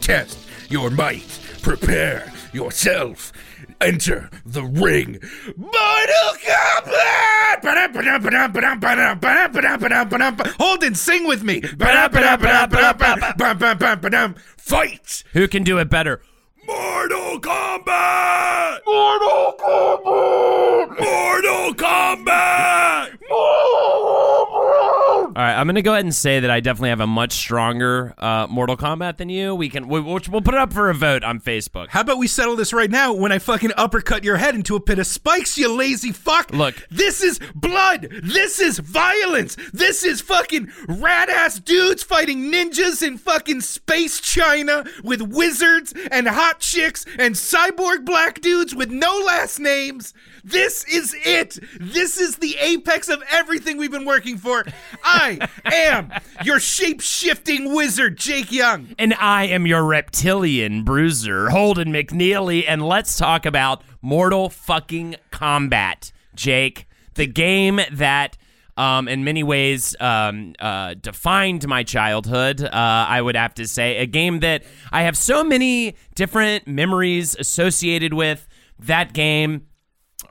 Test your might. Prepare yourself. Enter the ring. Mortal Kombat! Holden, sing with me. Fight! Who can do it better? Mortal Kombat! Mortal Kombat! Mortal Kombat! All right, I'm gonna go ahead and say that I definitely have a much stronger uh, Mortal Kombat than you. We can we, we'll, we'll put it up for a vote on Facebook. How about we settle this right now when I fucking uppercut your head into a pit of spikes, you lazy fuck? Look. This is blood. This is violence. This is fucking rad ass dudes fighting ninjas in fucking space China with wizards and hot chicks and cyborg black dudes with no last names. This is it. This is the apex of everything we've been working for. I am your shape shifting wizard, Jake Young. And I am your reptilian bruiser, Holden McNeely, and let's talk about Mortal fucking Kombat, Jake. The game that um, in many ways um, uh, defined my childhood, uh, I would have to say. A game that I have so many different memories associated with that game.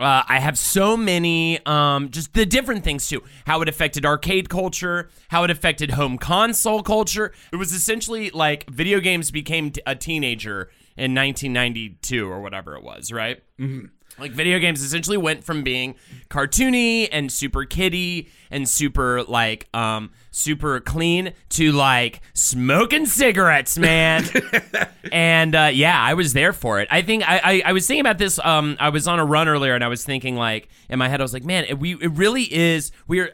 Uh, I have so many, um, just the different things too. How it affected arcade culture, how it affected home console culture. It was essentially like video games became t- a teenager in 1992 or whatever it was, right? Mm-hmm. Like video games essentially went from being cartoony and super kiddie and super like um super clean to like smoking cigarettes, man. and uh, yeah, I was there for it. I think I, I I was thinking about this. Um, I was on a run earlier and I was thinking like in my head, I was like, man, it, we it really is. We're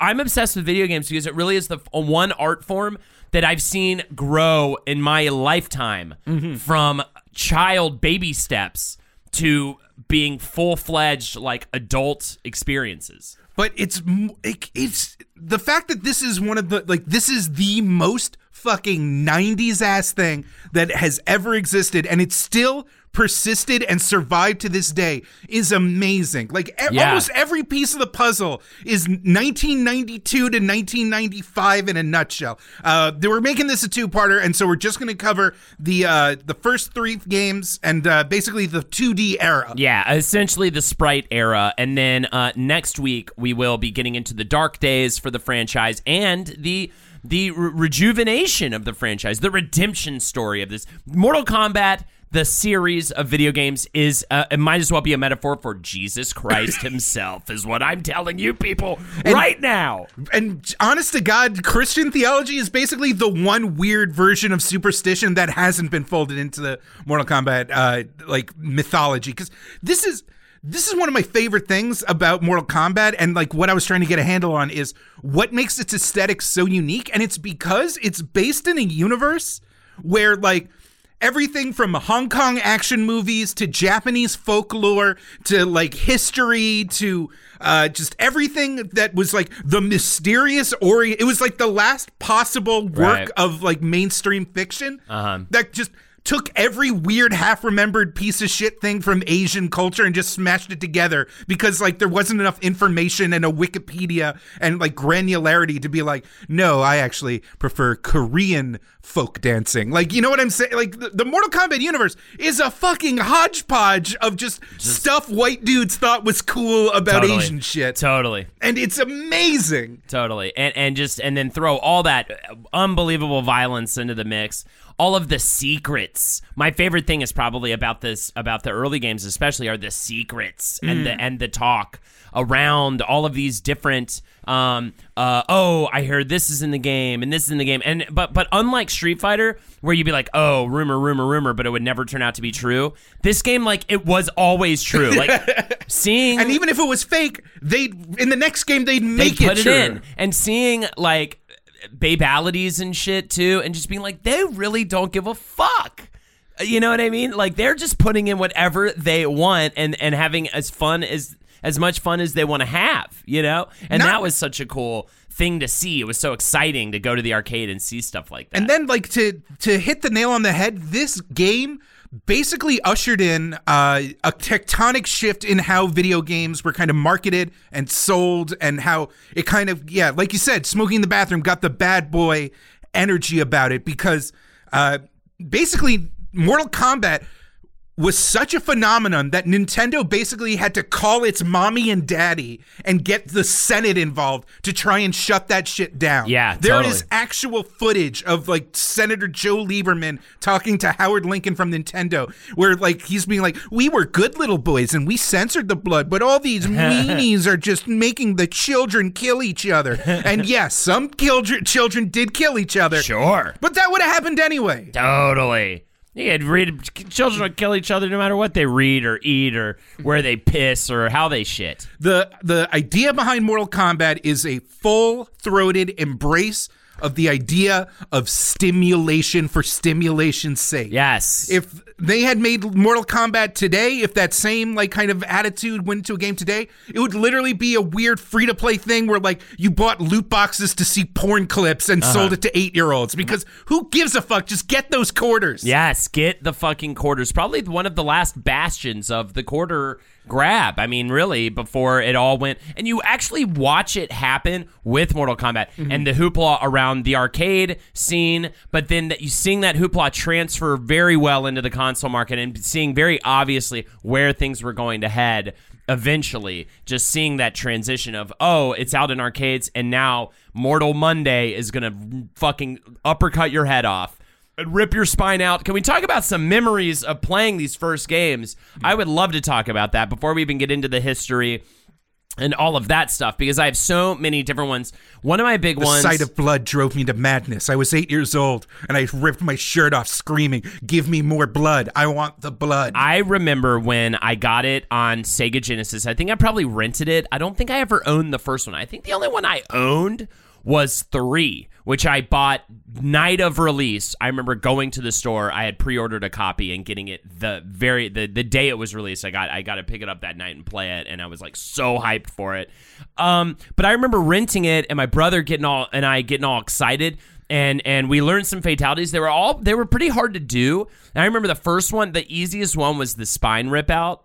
I'm obsessed with video games because it really is the one art form that I've seen grow in my lifetime from child baby steps to being full fledged like adult experiences. but it's it, it's the fact that this is one of the like this is the most fucking 90s ass thing that has ever existed and it's still persisted and survived to this day is amazing like e- Yeah. almost every piece of the puzzle is 1992 to 1995 in a nutshell uh they were making this a two-parter and so we're just going to cover the uh the first three games and uh basically the 2d era Yeah, essentially the Sprite era. And then uh, next week, we will be getting into the dark days for the franchise and the. The re- rejuvenation of the franchise, the redemption story of this Mortal Kombat, the series of video games, is uh, it might as well be a metaphor for Jesus Christ Himself, is what I'm telling you people right now. and honest to God, Christian theology is basically the one weird version of superstition that hasn't been folded into the Mortal Kombat uh, like mythology. Because this is this is one of my favorite things about Mortal Kombat, and like what I was trying to get a handle on is what makes its aesthetic so unique, and it's because it's based in a universe where like everything from Hong Kong action movies to Japanese folklore to like history to uh, just everything that was like the mysterious or it was like the last possible work Right. of like mainstream fiction Uh-huh. that just took every weird half remembered piece of shit thing from Asian culture and just smashed it together because like there wasn't enough information and a Wikipedia and like granularity to be like, no, I actually prefer Korean folk dancing. Like, you know what I'm saying? Like the, the Mortal Kombat universe is a fucking hodgepodge of just, stuff white dudes thought was cool about Totally. Asian shit. Totally. and it's amazing. Totally. And and just and then throw all that uh, unbelievable violence into the mix. All of the secrets. My favorite thing is probably about this about the early games, especially, are the secrets and the and the talk around all of these different. Um, uh, oh, I heard this is in the game and this is in the game, and but but unlike Street Fighter, where you'd be like, oh, rumor, rumor, rumor, but it would never turn out to be true. This game, like, it was always true. Like seeing And even if it was fake, they in the next game they'd they make put it, in and seeing like babalities and shit too and just being like they really don't give a fuck. You know what i mean? Like they're just putting in whatever they want and and having as fun as as much fun as they want to have you know? And Not- that was such a cool thing to see. It was so exciting to go to the arcade and see stuff like that. And then like to to hit the nail on the head, this game basically ushered in uh, a tectonic shift in how video games were kind of marketed and sold and how it kind of yeah, like you said, smoking in the bathroom got the bad boy energy about it because uh, basically Mortal Kombat was such a phenomenon that Nintendo basically had to call its mommy and daddy and get the Senate involved to try and shut that shit down. Yeah, there totally. is actual footage of like Senator Joe Lieberman talking to Howard Lincoln from Nintendo, where like he's being like, "We were good little boys and we censored the blood, but all these meanies are just making the children kill each other." And yes, some children children did kill each other, sure but that would have happened anyway. Totally. Yeah, read children will kill each other no matter what they read or eat or where they piss or how they shit. the the idea behind Mortal Kombat is a full-throated embrace of the idea of stimulation for stimulation's sake. Yes. If they had made Mortal Kombat today, if that same like kind of attitude went into a game today, it would literally be a weird free-to-play thing where like you bought loot boxes to see porn clips and uh-huh. sold it to 8-year-olds because who gives a fuck? Just get those quarters. Yes, get the fucking quarters. Probably one of the last bastions of the quarter grab. I mean, really, before it all went. And you actually watch it happen with Mortal Kombat mm-hmm. and the hoopla around the arcade scene, but then that you seeing that hoopla transfer very well into the console market and seeing very obviously where things were going to head eventually just seeing that transition of oh it's out in arcades and now mortal monday is gonna fucking uppercut your head off and rip your spine out. Can we talk about some memories of playing these first games? I would love to talk about that before we even get into the history and all of that stuff because I have so many different ones. One of my big The ones. The sight of blood drove me to madness. I was eight years old and I ripped my shirt off screaming, Give me more blood. I want the blood. I remember when I got it on Sega Genesis. I think I probably rented it. I don't think I ever owned the first one. I think the only one I owned was three, which I bought night of release. I remember going to the store. I had pre-ordered a copy and getting it the very the, the day it was released. I got I got to pick it up that night and play it, and I was like so hyped for it. Um, but I remember renting it and my brother getting all and I getting all excited and and we learned some fatalities. They were all they were pretty hard to do. And I remember the first one, the easiest one was the spine rip out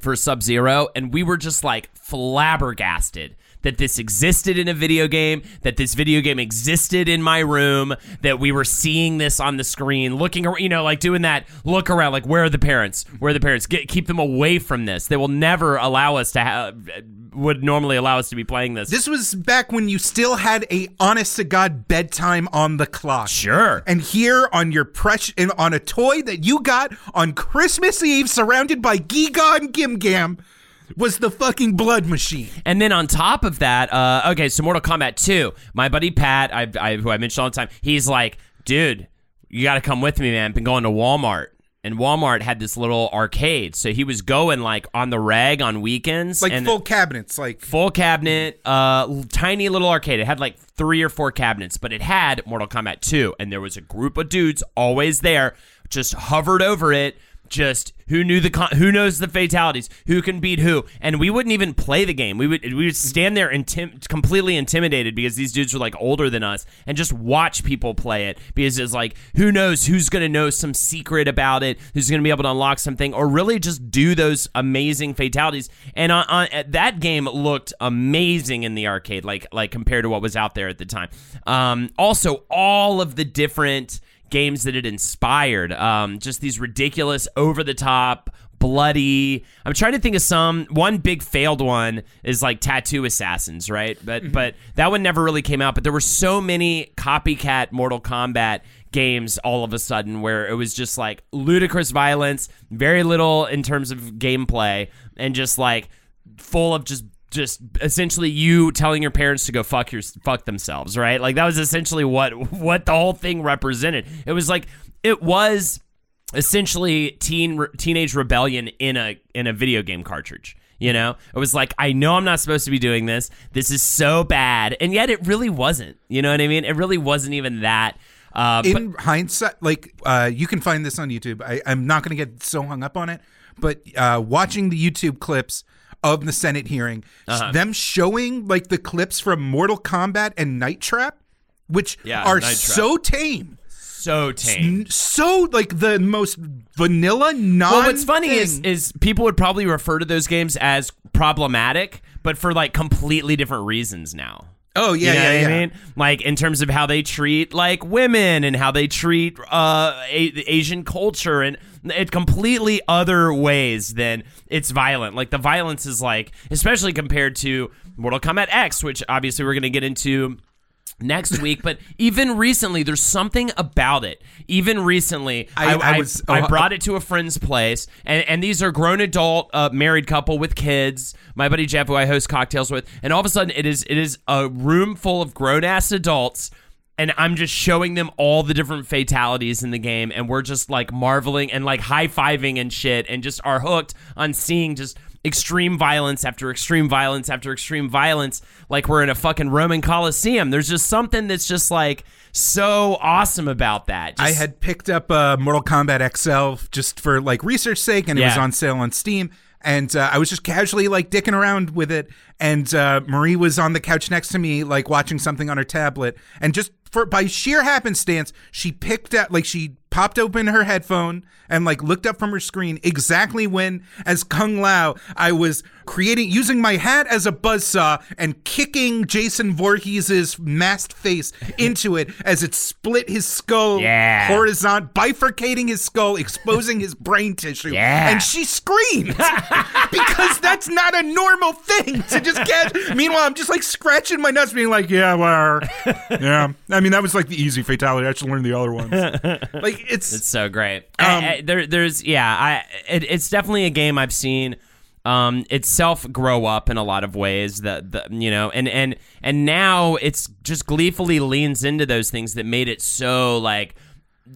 for Sub Zero, and we were just like flabbergasted that this existed in a video game, that this video game existed in my room, that we were seeing this on the screen, looking around, you know, like doing that look around, like where are the parents? Where are the parents? Get keep them away from this. They will never allow us to have would normally allow us to be playing this. This was back when you still had a honest to god bedtime on the clock. sure. And here on your precious on a toy that you got on Christmas Eve, surrounded by Giga and Gim Gam, was the fucking blood machine. And then on top of that, uh, okay, so Mortal Kombat 2, my buddy Pat, I, I, who I mentioned all the time, he's like, dude, you got to come with me, man. I've Been going to Walmart. And Walmart had this little arcade. So he was going like on the reg on weekends. Like full cabinets, like full cabinet, uh, tiny little arcade. It had like three or four cabinets, but it had Mortal Kombat 2. And there was a group of dudes always there, just hovered over it. Just who knew the con- who knows the fatalities, who can beat who, and we wouldn't even play the game. We would we would stand there intim- completely intimidated because these dudes were like older than us, and just watch people play it because it's like who knows who's gonna know some secret about it, who's gonna be able to unlock something, or really just do those amazing fatalities. And on, on that game looked amazing in the arcade, like like compared to what was out there at the time. Um, also, all of the different games that it inspired. Um, just these ridiculous, over the top, bloody. I'm trying to think of some. One big failed one is like Tattoo Assassins, right? But but that one never really came out. But there were so many copycat Mortal Kombat games all of a sudden where it was just like ludicrous violence, very little in terms of gameplay, and just like full of just just essentially you telling your parents to go fuck your fuck themselves, right? Like that was essentially what what the whole thing represented. It was like it was essentially teen teenage rebellion in a in a video game cartridge. You know, it was like I know I'm not supposed to be doing this. This is so bad, and yet it really wasn't. You know what I mean? It really wasn't even that. Uh, in hindsight, like uh, you can find this on YouTube. I, I'm not going to get so hung up on it, but uh, watching the YouTube clips of the Senate hearing, Uh-huh. them showing like the clips from Mortal Kombat and Night Trap, which Yeah, are Night Trap. so tame, so tame. so like the most vanilla non. Well, what's funny is is people would probably refer to those games as problematic, but for like completely different reasons now. oh yeah, you know yeah, what yeah. I mean? Like in terms of how they treat like women and how they treat uh a- the Asian culture and it completely other ways than it's violent. Like the violence is like especially compared to Mortal Kombat X, which obviously we're going to get into next week, but even recently there's something about it. Even recently I- I, I was- I oh, brought it to a friend's place and, and these are grown adult uh, married couple with kids my buddy jeff who i host cocktails with and all of a sudden it is it is a room full of grown ass adults and i'm just showing them all the different fatalities in the game and we're just like marveling and like high-fiving and shit and just are hooked on seeing just extreme violence after extreme violence after extreme violence like we're in a fucking roman coliseum there's just something that's just like so awesome about that I had picked up uh, Mortal Kombat XL just for like research sake, and it was on sale on Steam. And uh, I was just casually like dicking around with it, and uh, Marie was on the couch next to me, like watching something on her tablet, and just for by sheer happenstance, she picked up like she popped open her headphone and like looked up from her screen exactly when, as Kung Lao, I was creating using my hat as a buzzsaw and kicking Jason Voorhees's masked face into it as it split his skull Yeah. horizontal, bifurcating his skull, exposing his brain tissue. Yeah. And she screamed because that's not a normal thing to just catch. Meanwhile, I'm just like scratching my nuts, being like, yeah, well, yeah. I mean, that was like the easy fatality. I should learn the other ones. like, it's. It's so great. Um, I, I, there, there's yeah. I it, it's definitely a game I've seen um, itself grow up in a lot of ways. That the you know, and and and now it's just gleefully leans into those things that made it so like,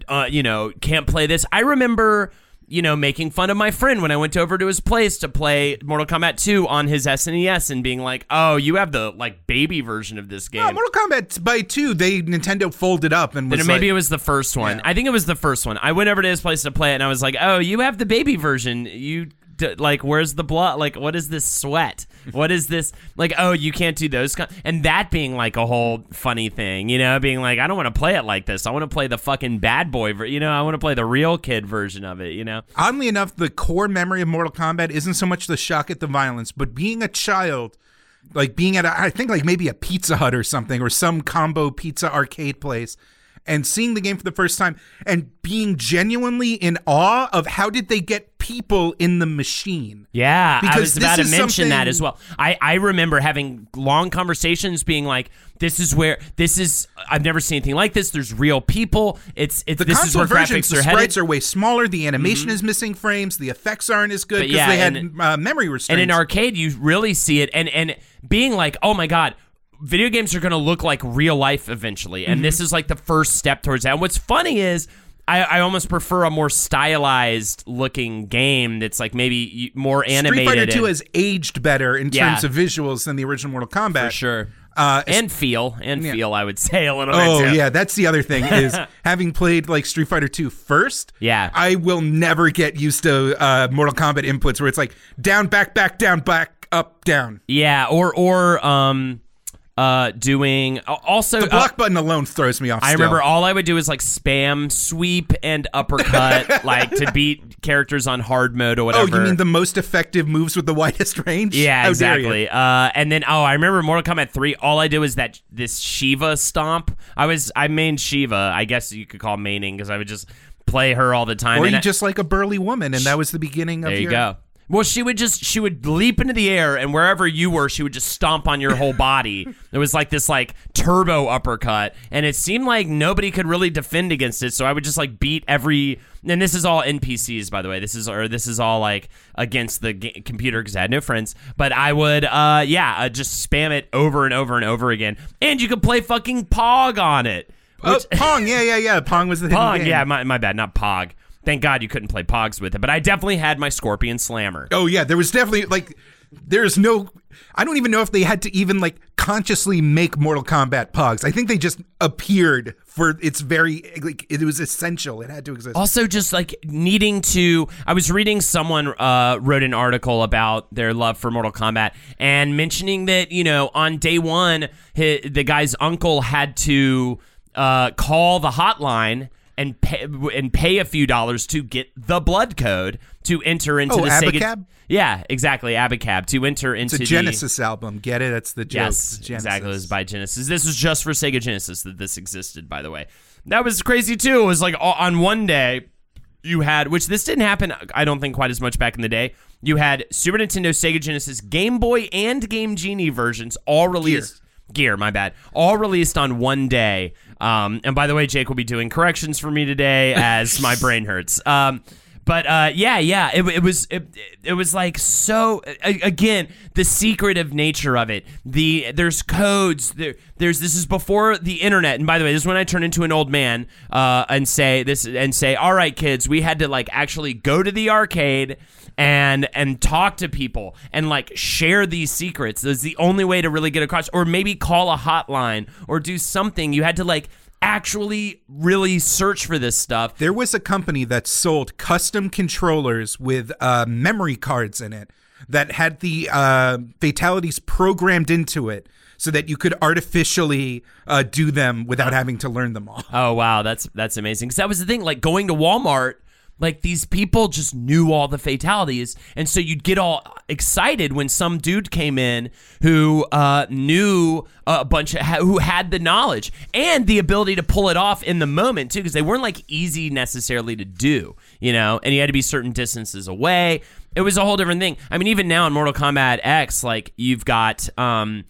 uh, you know, can't play this. I remember. You know, making fun of my friend when I went over to his place to play Mortal Kombat 2 on his SNES and being like, "Oh, you have the like baby version of this game." Uh, Mortal Kombat by two, they Nintendo folded up and was Then maybe like, it was the first one. I think it was the first one. I went over to his place to play it, and I was like, "Oh, you have the baby version. You d- like, where's the blood? Like, what is this sweat? What is this? Like, oh, you can't do those." And that being like a whole funny thing, you know, being like, "I don't want to play it like this. I want to play the fucking bad boy, ver- you know, I want to play the real kid version of it, you know." oddly enough, the core memory of Mortal Kombat isn't so much the shock at the violence, but being a child, like being at a, I think like maybe a Pizza Hut or something, or some combo pizza arcade place, and seeing the game for the first time and being genuinely in awe of how did they get people in the machine. Yeah, because I was about to is mention that as well. I, I remember having long conversations being like, this is where this is I've never seen anything like this. There's real people. It's it's The this is console where versions, graphics the sprites headed. Mm-hmm. are way smaller. The animation is missing frames. The effects aren't as good because yeah, they had and- uh, memory restraints. and in arcade you really see it and and being like, "Oh my god, video games are going to look like real life eventually." And Mm-hmm. this is like the first step towards that. And what's funny is I, I almost prefer a more stylized looking game that's like maybe more animated. Street Fighter Two has aged better in Yeah. terms of visuals than the original Mortal Kombat. for sure. Uh, and feel and Yeah. feel, I would say a little Oh bit. too. yeah, that's the other thing is having played like Street Fighter 2 first. Yeah. I will never get used to uh, Mortal Kombat inputs where it's like down, back, back, down, back, up, down. Yeah, or or um uh doing also The uh, block button alone throws me off. I still. remember all I would do is like spam sweep and uppercut like to beat characters on hard mode or whatever. Oh, you mean the most effective moves with the widest range? yeah, How exactly. Uh, and then oh, I remember Mortal Kombat three. All I did was that this Shiva stomp. I was I mained Shiva. I guess you could call maining because I would just play her all the time. Or and you I- just like a burly woman, and that was the beginning of there you your. go. Well, she would just she would leap into the air, and wherever you were, she would just stomp on your whole body. it was like this like turbo uppercut, and it seemed like nobody could really defend against it. So I would just like beat every. And this is all NPCs, by the way. This is or this is all like against the g- computer because I had no friends. But I would, uh, yeah, uh, just spam it over and over and over again, and you could play fucking Pog on it. Oh, Pong, yeah, yeah, yeah. Pong was the game. yeah, my, my bad, not Pog. Thank God you couldn't play Pogs with it, but I definitely had my Scorpion Slammer. Oh yeah, there was definitely like there's no I don't even know if they had to even like consciously make Mortal Kombat Pogs. I think they just appeared for its very like it was essential. It had to exist. Also, just like needing to, I was reading someone uh, wrote an article about their love for Mortal Kombat and mentioning that you know on day one, hi the guy's uncle had to uh, call the hotline and pay and pay a few dollars to get the blood code to enter into Oh, the Sega. Abacab? Yeah, exactly, Abacab to enter into it's a the Genesis album. Get it? That's the joke. Yes, Genesis. exactly. It was by Genesis. This was just for Sega Genesis that this existed, by the way. That was crazy too. It was like on one day you had, which this didn't happen, I don't think quite as much back in the day. You had Super Nintendo, Sega Genesis, Game Boy, and Game Genie versions all released. Gear, my bad. All released on one day. Um, and by the way, Jake will be doing corrections for me today as my brain hurts. Um, but uh, yeah, yeah, it, it was it, it was like so. Again, the secretive nature of it. The there's codes. There, there's this is before the internet. And by the way, this is when I turn into an old man uh, and say this and say, all right, kids, we had to like actually go to the arcade and and talk to people and like share these secrets. That's the only way to really get across. Or maybe call a hotline or do something. You had to like actually really search for this stuff. There was a company that sold custom controllers with uh, memory cards in it that had the uh, fatalities programmed into it so that you could artificially uh, do them without having to learn them all. Oh wow, that's that's amazing. Because that was the thing, like going to Walmart, like these people just knew all the fatalities, and so you'd get all excited when some dude came in who uh, knew a bunch of who had the knowledge and the ability to pull it off in the moment too, because they weren't like easy necessarily to do, you know, and you had to be certain distances away. It was a whole different thing. I mean, even now in Mortal Kombat X, like you've got um,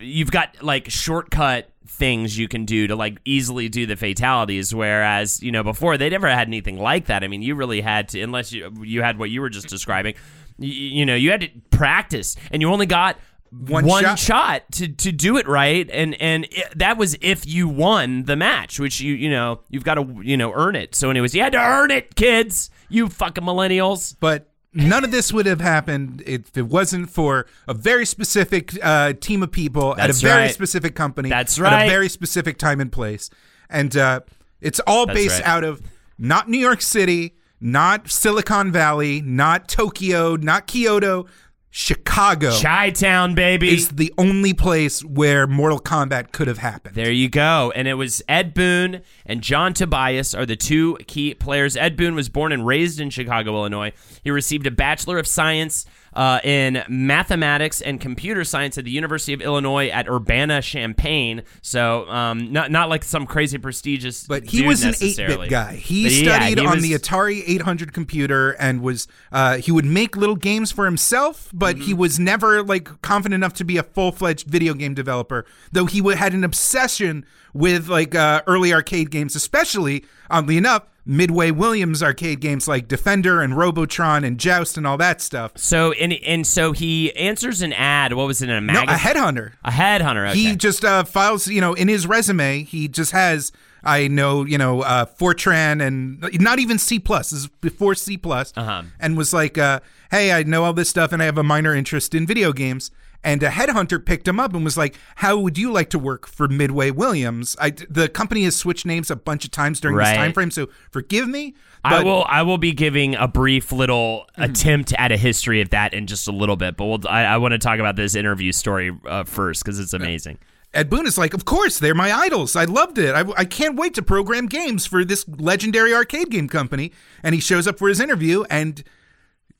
you've got like shortcut things you can do to like easily do the fatalities whereas you know before they never had anything like that i mean you really had to unless you you had what you were just describing you, you know you had to practice and you only got One shot. shot. to to do it right and and it, that was if you won the match which you you know you've got to you know earn it so anyways you had to earn it kids you fucking millennials But none of this would have happened if it wasn't for a very specific uh, team of people at a That's very right. specific company. That's At right. a very specific time and place. And uh, it's all That's based right. out of not New York City, not Silicon Valley, not Tokyo, not Kyoto. Chicago chi-town baby is the only place where Mortal Kombat could have happened. There you go. And it was Ed Boon and John Tobias are the two key players. Ed Boon was born and raised in Chicago, Illinois. He received a Bachelor of Science uh, in Mathematics and Computer Science at the University of Illinois at Urbana Champaign. So um, not not like some crazy prestigious. But he was an 8-bit guy. He But yeah, studied he on was- the Atari 800 computer and was uh, he would make little games for himself, but he Mm-hmm. was never like confident enough to be a full-fledged video game developer. Though he had an obsession with like uh, early arcade games, especially oddly enough, Midway Williams arcade games like Defender and Robotron and Joust and all that stuff. So and and so he answers an ad. What was it in a No, magazine? a headhunter. A headhunter. Okay. He just uh, files, you know, in his resume, he just has, I know, you know, uh, Fortran and not even C plus. Is before C plus, Uh-huh. and was like, uh, "Hey, I know all this stuff, and I have a minor interest in video games." And a headhunter picked him up and was like, "How would you like to work for Midway Williams?" I, the company has switched names a bunch of times during Right. this time frame, so forgive me. I will. I will be giving a brief little Mm-hmm. attempt at a history of that in just a little bit, but we'll, I, I want to talk about this interview story uh, first because it's amazing. Ed Boon is like, of course, they're my idols. I loved it. I, I can't wait to program games for this legendary arcade game company. And he shows up for his interview and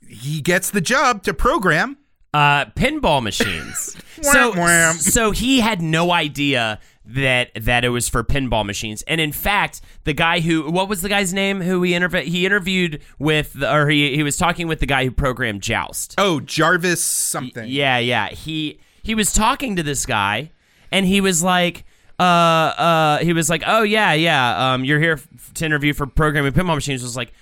he gets the job to program. Uh, pinball machines. so, so he had no idea that that it was for pinball machines. And in fact, the guy who what was the guy's name who he interviewed he interviewed with or he he was talking with the guy who programmed Joust. Oh, Jarvis something. Yeah, yeah. He he was talking to this guy and he was like uh uh he was like, "Oh yeah, yeah, um you're here f- to interview for programming pinball machines." was like,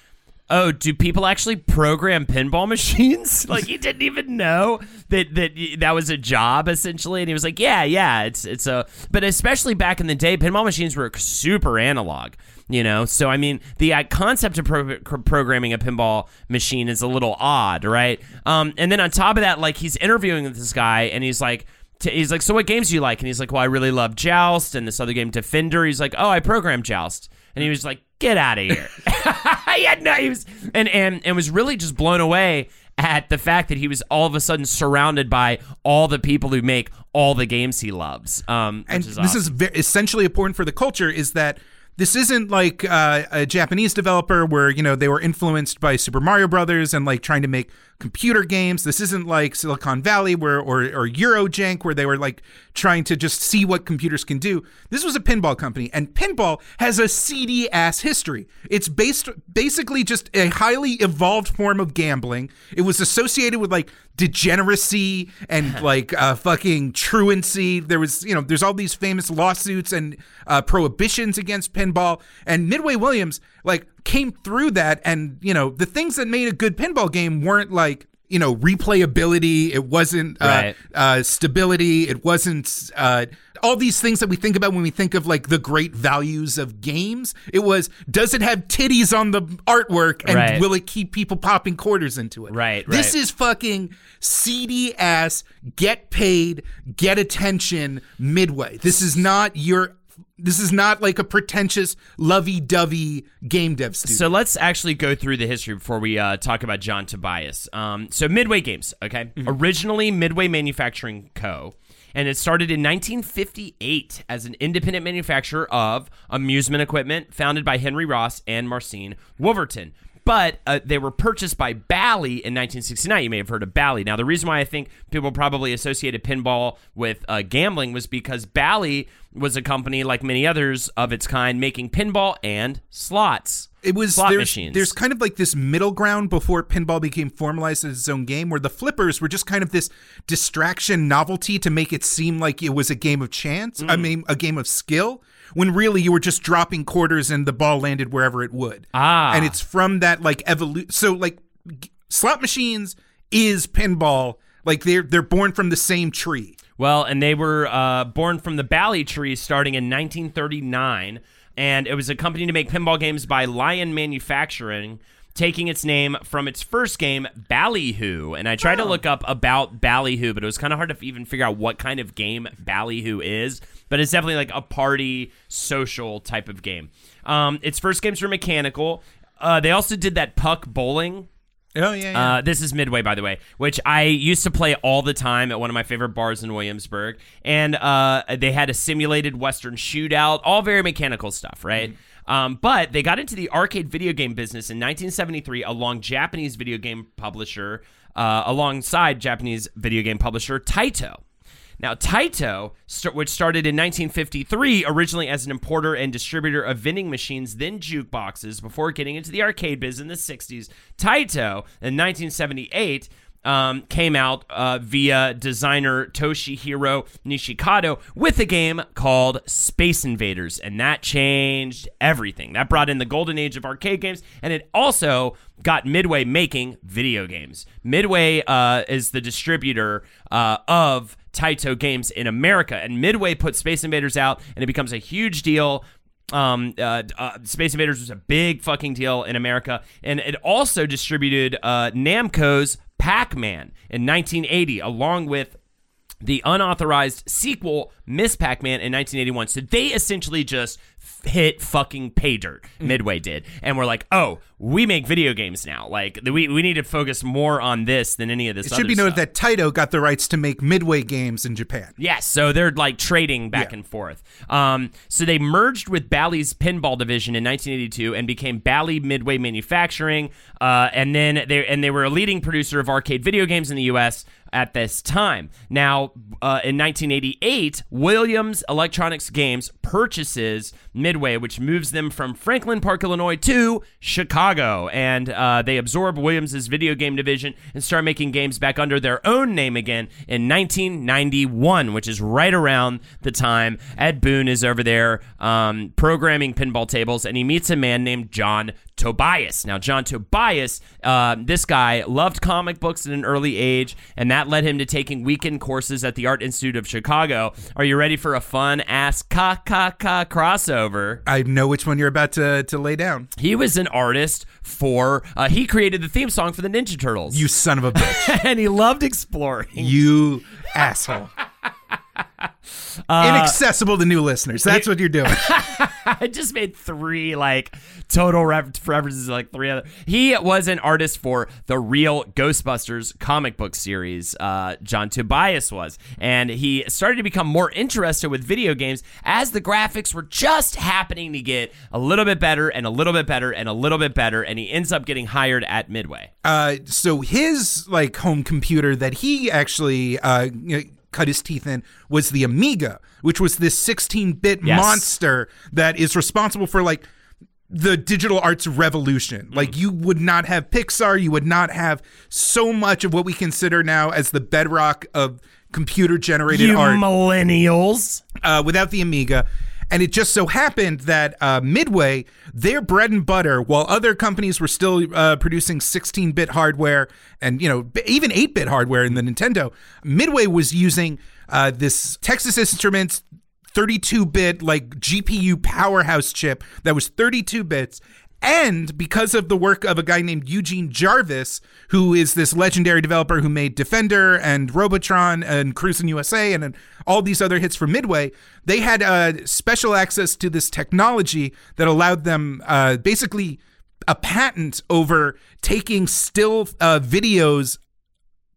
"Oh, do people actually program pinball machines?" like he didn't even know that that that was a job essentially and he was like, "Yeah, yeah, it's it's a but especially back in the day, pinball machines were super analog." You know, so I mean, the uh, concept of pro- programming a pinball machine is a little odd, right? Um, and then on top of that, like he's interviewing this guy, and he's like, he's like, so what games do you like? And he's like, well, I really love Joust and this other game, Defender. He's like, oh, I program Joust, and he was like, get out of here. he had no, he was, and and and was really just blown away at the fact that he was all of a sudden surrounded by all the people who make all the games he loves. Um, and is this awesome. is ve- essentially important for the culture is that this isn't like uh, a Japanese developer where you know they were influenced by Super Mario Brothers and like trying to make computer games. This isn't like Silicon Valley where or or Eurojank where they were like trying to just see what computers can do. This was a pinball company, and pinball has a seedy ass history. It's based basically just a highly evolved form of gambling. It was associated with like degeneracy and like uh, fucking truancy. There was, you know, there's all these famous lawsuits and uh, prohibitions against pinball. And Midway Williams like came through that, and you know, the things that made a good pinball game weren't like. You know, replayability. It wasn't uh, Right. uh, stability. It wasn't uh, all these things that we think about when we think of like the great values of games. It was does it have titties on the artwork and Right. will it keep people popping quarters into it? Right, This right. is fucking seedy ass. Get paid, get attention. Midway. This is not your. This is not like a pretentious, lovey-dovey game dev studio. So let's actually go through the history before we uh, talk about John Tobias. Um, so Midway Games, okay, originally Midway Manufacturing Co. And it started in 1958 as an independent manufacturer of amusement equipment, founded by Henry Ross and Marcine Wolverton. But uh, they were purchased by Bally in 1969. You may have heard of Bally. Now, the reason why I think people probably associated pinball with uh, gambling was because Bally was a company like many others of its kind making pinball and slots it was slot there's, machines. there's kind of like this middle ground before pinball became formalized as its own game where the flippers were just kind of this distraction novelty to make it seem like it was a game of chance i Mm. mean a game of skill when really you were just dropping quarters and the ball landed wherever it would Ah. and it's from that like evolution so like g- slot machines is pinball like they're they're born from the same tree Well, and they were uh, born from the Bally tree starting in 1939, and it was a company to make pinball games by Lion Manufacturing, taking its name from its first game, Ballyhoo. And I tried to look up about Ballyhoo, but it was kind of hard to even figure out what kind of game Ballyhoo is. But it's definitely like a party social type of game. Um, its first games were mechanical. Uh, they also did that puck bowling oh yeah, uh, this is Midway, by the way, which I used to play all the time at one of my favorite bars in Williamsburg. And uh, they had a simulated Western shootout, all very mechanical stuff, right? Um, but they got into the arcade video game business in 1973 along Japanese video game publisher, uh, alongside Japanese video game publisher Taito. Now, Taito, which started in 1953, originally as an importer and distributor of vending machines, then jukeboxes, before getting into the arcade biz in the 60s, Taito in 1978 um, came out uh, via designer Toshihiro Nishikado with a game called Space Invaders, and that changed everything. That brought in the golden age of arcade games, and it also got Midway making video games. Midway uh, is the distributor uh, of Taito games in America, and Midway put Space Invaders out, and it becomes a huge deal. Um, uh, uh, Space Invaders was a big fucking deal in America, and it also distributed uh, Namco's Pac-Man in 1980, along with the unauthorized sequel Miss Pac-Man in 1981. So they essentially just hit fucking pay dirt. Midway did, and we're like, oh, we make video games now. Like we we need to focus more on this than any of this. it should be noted stuff. that taito got the rights to make midway games in japan Yes, so they're like trading back Yeah. and forth. Um, so they merged with Bally's pinball division in 1982 and became Bally Midway Manufacturing. Uh, and then they and they were a leading producer of arcade video games in the U.S. at this time. Now, uh, in 1988, Williams Electronics Games purchases Midway, which moves them from Franklin Park, Illinois to Chicago. And uh, they absorb Williams' video game division and start making games back under their own name again in 1991, which is right around the time Ed Boon is over there um, programming pinball tables and he meets a man named John Tobias. Now, John Tobias, uh, this guy loved comic books at an early age, and that led him to taking weekend courses at the Art Institute of Chicago. Are you ready for a fun ass ka ka ka crossover? I know which one you're about to, to lay down. He was an artist for, uh, he created the theme song for the Ninja Turtles. You son of a bitch. and he loved exploring. you asshole. Inaccessible to new listeners. That's what you're doing. I just made three like total references like three other. He was an artist for the real Ghostbusters comic book series. Uh, John Tobias was, and he started to become more interested with video games as the graphics were just happening to get a little bit better and a little bit better and a little bit better, and he ends up getting hired at Midway. Uh, so his like home computer that he actually uh, cut his teeth in was the Amiga, which was this 16-bit Yes. monster that is responsible for like the digital arts revolution. Like you would not have Pixar, you would not have so much of what we consider now as the bedrock of computer generated art millennials. uh, without the Amiga. And it just so happened that uh, Midway, their bread and butter, while other companies were still uh, producing 16-bit hardware and you know even 8-bit hardware in the Nintendo, Midway was using uh, this Texas Instruments 32-bit like GPU powerhouse chip that was 32 bits. And because of the work of a guy named Eugene Jarvis, who is this legendary developer who made Defender and Robotron and Cruis'n USA and, and all these other hits for Midway, they had uh, special access to this technology that allowed them uh, basically a patent over taking still uh, videos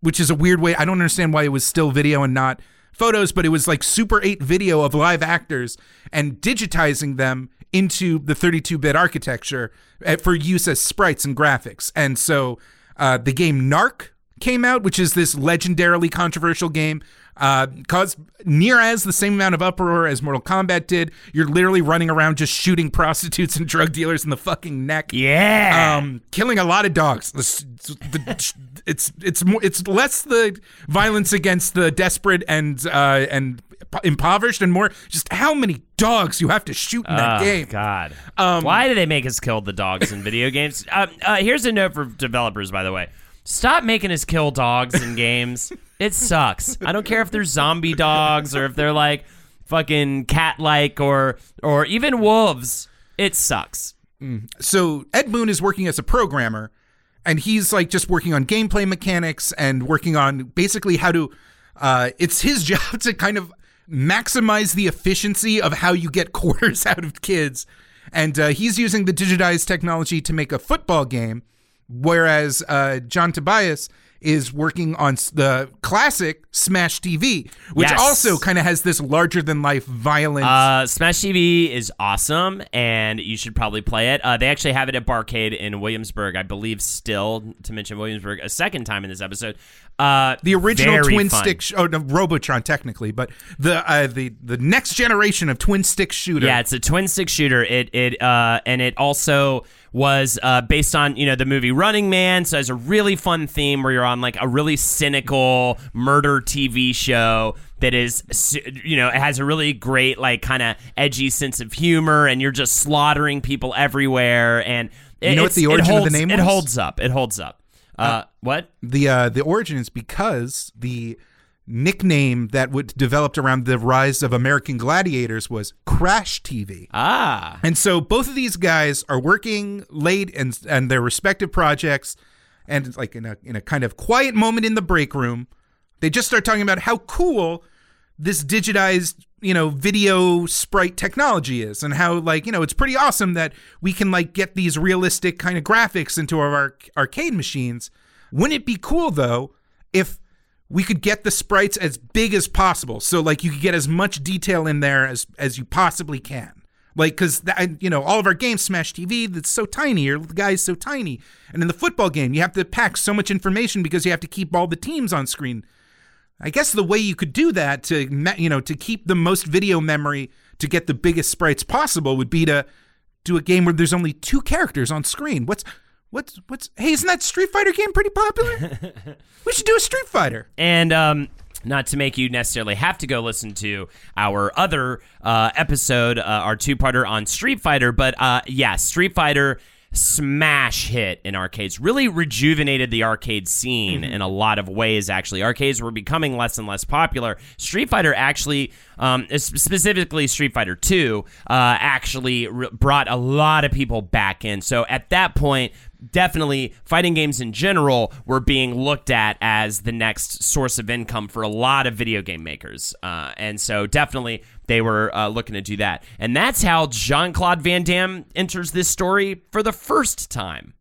which is a weird way. I don't understand why it was still video and not photos, but it was like Super 8 video of live actors and digitizing them into the 32 bit architecture uh, for use as sprites and graphics. And so uh, the game Narc came out, which is this legendarily controversial game. Uh, caused near as the same amount of uproar as Mortal Kombat did. You're literally running around just shooting prostitutes and drug dealers in the fucking neck Yeah. um, killing a lot of dogs. The, the, it's it's more it's less the violence against the desperate and uh, and impoverished, and more just how many dogs you have to shoot in that Oh, game. God. Why do they make us kill the dogs in video games? Uh, uh, here's a note for developers, by the way. Stop making us kill dogs in games. It sucks. I don't care if they're zombie dogs or if they're like fucking cat-like or or even wolves. It sucks. So Ed Boon is working as a programmer, and he's like just working on gameplay mechanics and working on basically how to. Uh, it's his job to kind of maximize the efficiency of how you get quarters out of kids, and uh, he's using the digitized technology to make a football game, whereas uh, John Tobias is working on the classic Smash TV, which Yes. also kind of has this larger than life violence. Uh, Smash TV is awesome, and you should probably play it. Uh, they actually have it at Barcade in Williamsburg, I believe. Still, to mention Williamsburg a second time in this episode. Uh, the original twin fun. stick, sh- oh no, Robotron technically, but the uh, the the next generation of twin stick shooter. Yeah, it's a twin stick shooter. It it uh and it also was uh based on you know the movie Running Man, so it's a really fun theme where you're on like a really cynical murder TV show that is you know it has a really great like kind of edgy sense of humor, and you're just slaughtering people everywhere. And it, You know what the origin of the holds- name It holds up. It holds up. Uh, what? the uh, the origin is because the nickname that would developed around the rise of American Gladiators was Crash TV. Ah, And so both of these guys are working late and and their respective projects, and like in a in a kind of quiet moment in the break room, they just start talking about how cool this digitized you know video sprite technology is, and how like you know it's pretty awesome that we can like get these realistic kind of graphics into our arc- arcade machines. Wouldn't it be cool though if we could get the sprites as big as possible? So like you could get as much detail in there as as you possibly can. Like because you know all of our games smash tv that's so tiny or the guy's so tiny. And in the football game you have to pack so much information because you have to keep all the teams on screen I guess the way you could do that to you know to keep the most video memory to get the biggest sprites possible would be to do a game where there's only two characters on screen. What's what's what's hey, isn't that Street Fighter game pretty popular? we should do a Street Fighter. And um, not to make you necessarily have to go listen to our other uh, episode, uh, our two-parter on Street Fighter, but uh, yeah, Street Fighter smash hit in arcades really rejuvenated the arcade scene in a lot of ways actually. Arcades were becoming less and less popular. Street fighter actually um, specifically street fighter 2 uh, actually re- brought a lot of people back in. So at that point definitely fighting games in general were being looked at as the next source of income for a lot of video game makers. Uh, and so definitely they were uh, looking to do that. And that's how Jean Claude Van Damme enters this story for the first time.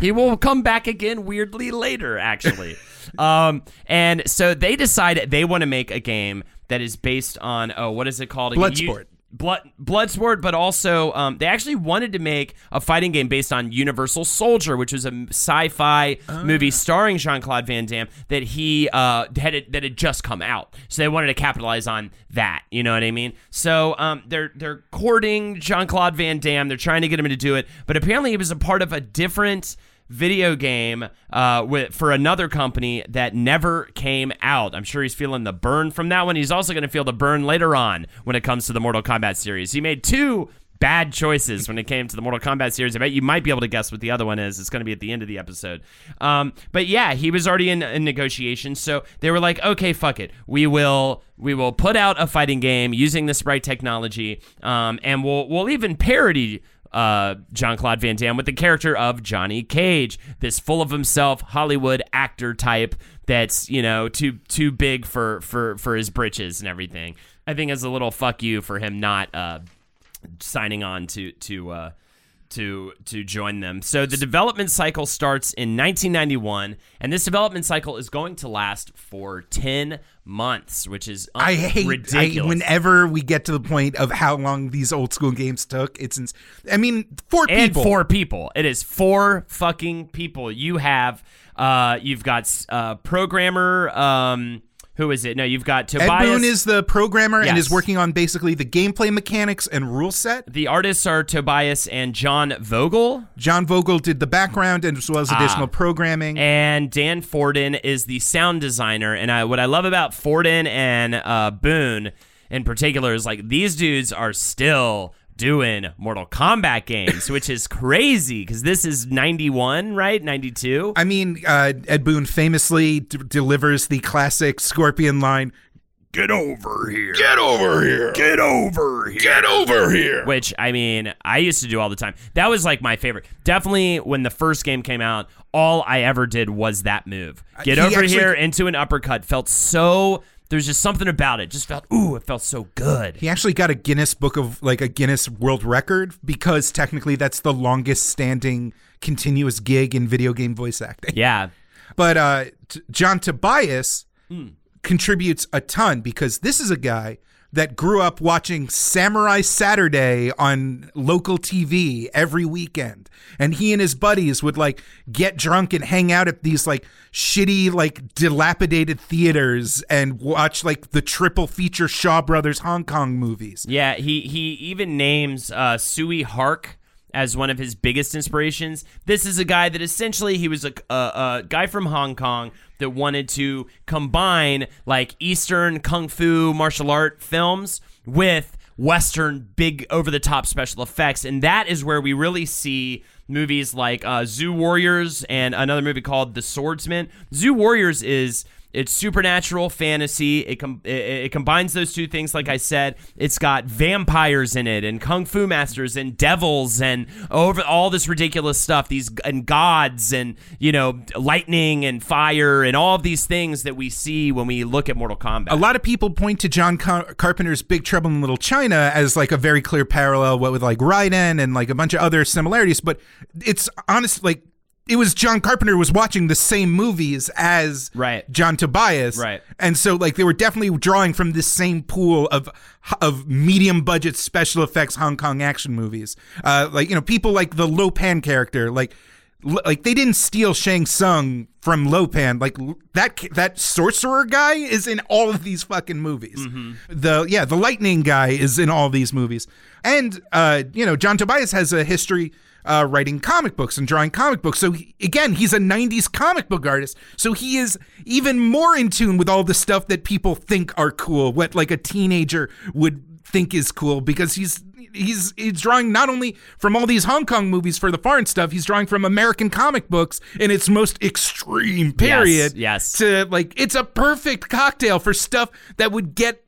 He will come back again weirdly later, actually. um, and so they decide they want to make a game that is based on, oh, what is it called? Bloodsport. Blood Bloodsport, but also um, they actually wanted to make a fighting game based on Universal Soldier, which was a sci-fi movie starring Jean Claude Van Damme that he uh, had that had just come out. So they wanted to capitalize on that. You know what I mean? So um, they're they're courting Jean Claude Van Damme. They're trying to get him to do it, but apparently he was a part of a different video game uh, with, for another company that never came out. I'm sure he's feeling the burn from that one. He's also going to feel the burn later on when it comes to the Mortal Kombat series. He made two bad choices when it came to the Mortal Kombat series. I bet you might be able to guess what the other one is. It's going to be at the end of the episode. Um, but yeah, he was already in, in negotiations, so they were like, "Okay, fuck it. We will we will put out a fighting game using the sprite technology, um, and we'll we'll even parody." Uh, Jean Claude Van Damme with the character of Johnny Cage, this full of himself Hollywood actor type that's you know too too big for for for his britches and everything. I think as a little fuck you for him not uh, signing on to to uh, to to join them. So the development cycle starts in 1991, and this development cycle is going to last for 10 months, which is un- I hate I, whenever we get to the point of how long these old school games took. It's ins- I mean, four and people. four people. It is four fucking people. You have uh you've got uh programmer um who is it? No, you've got Tobias. Ed. Boon is the programmer and is working on basically the gameplay mechanics and rule set. the artists are Tobias and John Vogel. John Vogel did the background and as well as additional Ah. programming. And Dan Forden is the sound designer. And I, what I love about Forden and uh, Boon in particular is like these dudes are still doing Mortal Kombat games, which is crazy because this is 91, right? 92. I mean, uh, Ed Boon famously d- delivers the classic Scorpion line. Get over here. Get over here. Get over here. Get over here. which I mean, I used to do all the time. That was like my favorite. Definitely when the first game came out, all I ever did was that move. Get he over actually- here into an uppercut felt so there's just something about it. Just felt ooh, it felt so good. He actually got a Guinness Book of like a Guinness World Record because technically that's the longest standing continuous gig in video game voice acting. Yeah. But uh, T- John Tobias contributes a ton because this is a guy that grew up watching Samurai Saturday on local TV every weekend. And he and his buddies would like get drunk and hang out at these like shitty, like dilapidated theaters and watch like the triple feature Shaw Brothers Hong Kong movies. Yeah, he he even names uh, Tsui Hark as one of his biggest inspirations. This is a guy that essentially he was a, a, a guy from Hong Kong that wanted to combine like Eastern kung fu martial art films with Western big over the top special effects, and that is where we really see movies like uh, Zu Warriors and another movie called The Swordsman. Zu Warriors is it's supernatural fantasy. It, com- it it combines those two things. Like I said, it's got vampires in it and kung fu masters and devils and over all this ridiculous stuff. These and gods and you know lightning and fire and all of these things that we see when we look at Mortal Kombat. A lot of people point to John Car- Carpenter's Big Trouble in Little China as like a very clear parallel what with like Raiden and like a bunch of other similarities, but it's honest like it was John Carpenter was watching the same movies as Right. John Tobias. Right. And so like they were definitely drawing from this same pool of of medium budget special effects Hong Kong action movies. Uh like you know people like the Lo Pan character like like they didn't steal Shang Tsung from Lo Pan. Like that that sorcerer guy is in all of these fucking movies. The yeah, the lightning guy is in all of these movies. And uh, you know, John Tobias has a history uh, writing comic books and drawing comic books. So he, again, he's a '90s comic book artist. So he is even more in tune with all the stuff that people think are cool, what like a teenager would think is cool, because he's he's he's drawing not only from all these Hong Kong movies for the foreign stuff, he's drawing from American comic books in its most extreme period. yes. To like, it's a perfect cocktail for stuff that would get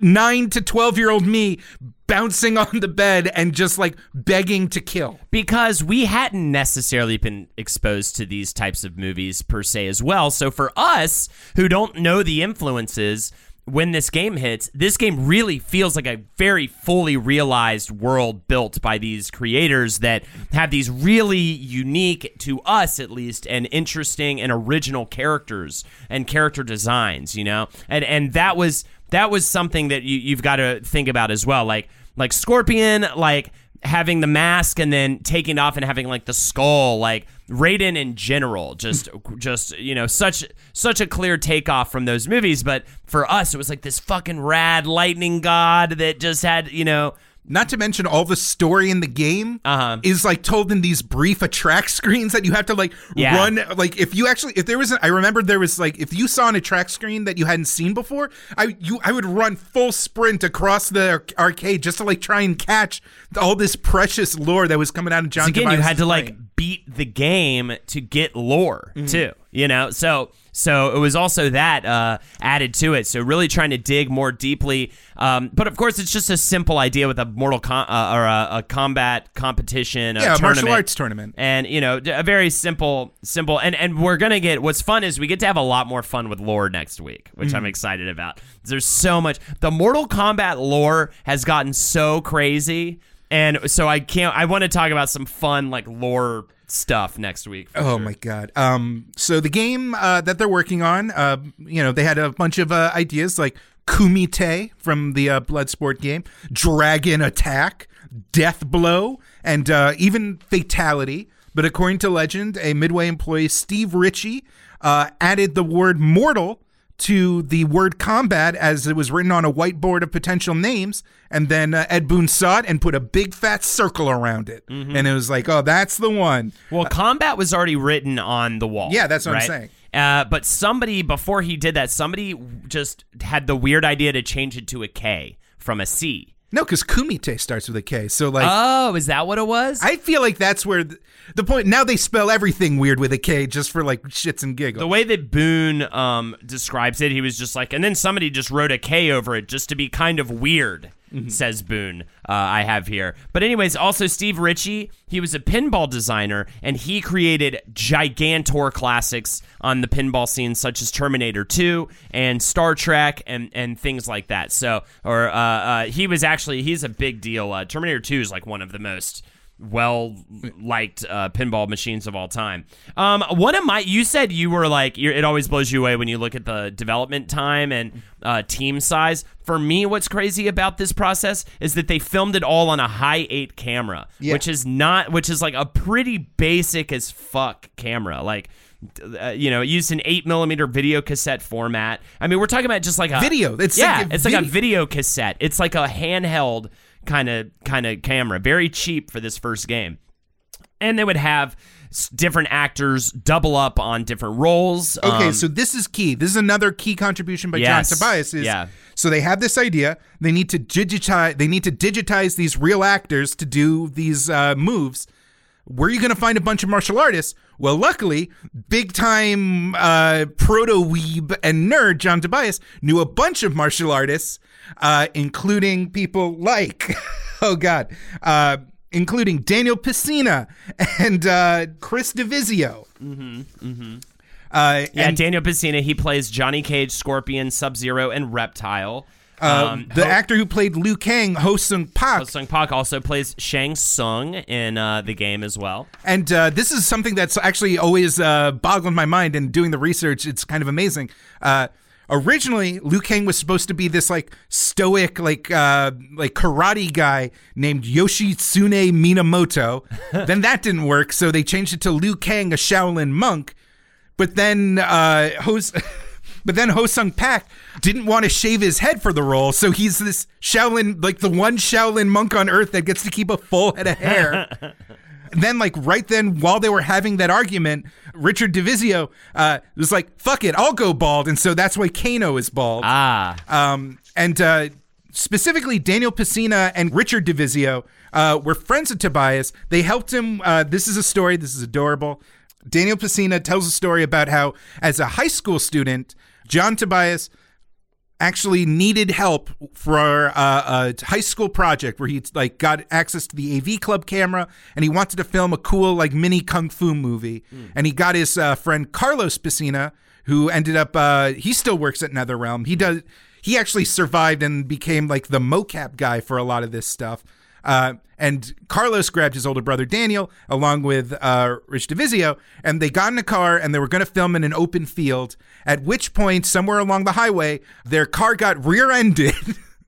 nine to twelve year old me bouncing on the bed and just like begging to kill. because we hadn't necessarily been exposed to these types of movies per se as well. So for us who don't know the influences when this game hits, this game really feels like a very fully realized world built by these creators that have these really unique to us at least and interesting and original characters and character designs, you know? And and that was that was something that you, you've got to think about as well. Like like Scorpion, like having the mask and then taking it off and having like the skull, like Raiden in general, just just you know such such a clear takeoff from those movies. But for us, it was like this fucking rad lightning god that just had you know Not to mention all the story in the game Uh-huh. is like told in these brief attract screens that you have to like Yeah. run. Like if you actually, if there was, an, I remember there was like if you saw an attract screen that you hadn't seen before, I you I would run full sprint across the arcade just to like try and catch all this precious lore that was coming out of John. again, you had to like beat the game to get lore Mm-hmm. too. You know, so so it was also that uh, added to it. So really trying to dig more deeply. Um, but of course, it's just a simple idea with a Mortal Com- uh, or a, a combat competition, a yeah, a martial arts tournament. and you know a very simple simple and and we're gonna get what's fun is we get to have a lot more fun with lore next week which Mm. i'm excited about there's so much the mortal kombat lore has gotten so crazy and so i can't i want to talk about some fun like lore stuff next week for Oh sure. my god. Um so the game uh that they're working on, uh you know, they had a bunch of uh, ideas like Kumite from the uh, Bloodsport game, Dragon Attack, Death Blow, and uh even Fatality. But according to legend, a Midway employee Steve Ritchie uh added the word mortal to the word combat as it was written on a whiteboard of potential names. And then uh, Ed Boon saw it and put a big fat circle around it. Mm-hmm. And it was like, oh, that's the one. well combat was already written on the wall Yeah, that's what I'm saying. uh, but somebody before he did that somebody just had the weird idea to change it to a k from a c No, because Kumite starts with a K. So, like, oh is that what it was I feel like that's where the, the point. Now they spell everything weird with a K just for like shits and giggles. The way that Boon um, describes it, he was just like, and then somebody just wrote a K over it just to be kind of weird, says Boon. Uh, I have here. But, anyways, also Steve Ritchie, he was a pinball designer and he created gigantor classics on the pinball scene, such as Terminator 2 and Star Trek and, and things like that. So, or uh, uh, he was actually, he's a big deal. Uh, Terminator 2 is like one of the most well liked uh, pinball machines of all time. Um, one of my, you said you were like, you're, it always blows you away when you look at the development time and uh, team size. For me, what's crazy about this process is that they filmed it all on a high eight camera, Yeah. which is not, which is like a pretty basic as fuck camera. Like, uh, you know, it used an eight millimeter video cassette format. I mean, we're talking about just like a Video. It's yeah, like a it's like a video. video cassette. It's like a handheld kind of kind of camera. Very cheap for this first game. And they would have different actors double up on different roles. Okay, Um, so this is key. This is another key contribution by Yes, John Tobias. Is, yeah. So they have this idea. They need to digitize. They need to digitize these real actors to do these uh, moves. Where are you going to find a bunch of martial artists? Well, luckily, big time uh, proto weeb and nerd John Tobias knew a bunch of martial artists, uh, including people like, oh god, uh, including Daniel Pesina and uh, Chris Divizio. Mm-hmm. Mm-hmm. Uh, yeah, and, Daniel Pesina, he plays Johnny Cage, Scorpion, Sub Zero, and Reptile. uh, Um, the Ho- actor who played Liu Kang, Ho Sung Pak, Ho Sung Pak also plays Shang Tsung in uh, the game as well. And uh, this is something that's actually always uh, boggled my mind. And doing the research, it's kind of amazing. Originally Liu Kang was supposed to be this like stoic like uh like karate guy named Yoshitsune Minamoto. then that didn't work, so they changed it to Liu Kang, a Shaolin monk. But then uh But then Ho Sung Pak didn't want to shave his head for the role, so he's this Shaolin, like the one Shaolin monk on earth that gets to keep a full head of hair. then, like right then, while they were having that argument, Richard Divizio uh, was like, "Fuck it, I'll go bald," and so that's why Kano is bald. Ah. Um, and uh, specifically, Daniel Pesina and Richard Divizio uh, were friends of Tobias. They helped him. Uh, this is a story. This is adorable. Daniel Pesina tells a story about how, as a high school student, John Tobias actually needed help for uh, a high school project where he like got access to the AV club camera and he wanted to film a cool like mini kung fu movie. And he got his uh, friend Carlos Pesina who ended up uh, he still works at NetherRealm. He does he actually survived and became like the mocap guy for a lot of this stuff uh, and Carlos grabbed his older brother Daniel along with uh, Rich Divizio, and they got in a car and they were going to film in an open field. At which point, somewhere along the highway, their car got rear-ended.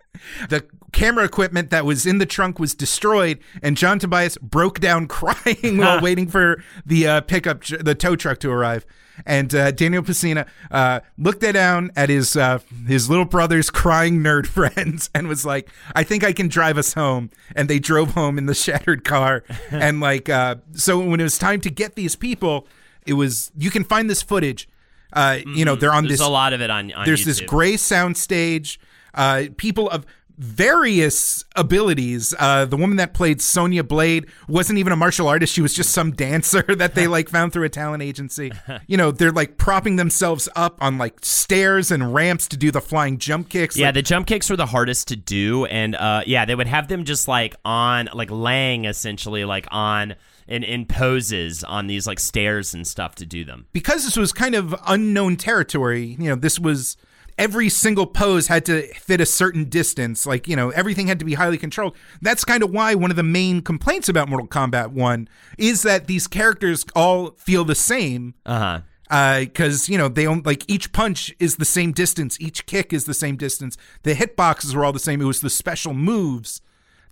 the camera equipment that was in the trunk was destroyed, and John Tobias broke down crying while waiting for the uh, pickup, the tow truck to arrive. And uh, Daniel Pesina uh, looked down at his uh, his little brother's crying nerd friends and was like, "I think I can drive us home." And they drove home in the shattered car. and like, uh, so when it was time to get these people, it was you can find this footage. Uh, You know, they're on There's this a lot of it on, on there's this gray sound stage uh people of various abilities. Uh the woman that played sonya blade wasn't even a martial artist. She was just some dancer that they like found through a talent agency. You know they're like propping themselves up on like stairs and ramps to do the flying jump kicks Yeah, like, the jump kicks were the hardest to do, and uh, yeah, they would have them just like on, like laying essentially, like on and in poses on these like stairs and stuff to do them. because this was kind of unknown territory, you know, this was every single pose had to fit a certain distance. Like, you know, everything had to be highly controlled. That's kind of why one of the main complaints about Mortal Kombat 1 is that these characters all feel the same. Uh huh. Because, you know, they own, like each punch is the same distance, each kick is the same distance. The hitboxes were all the same. It was the special moves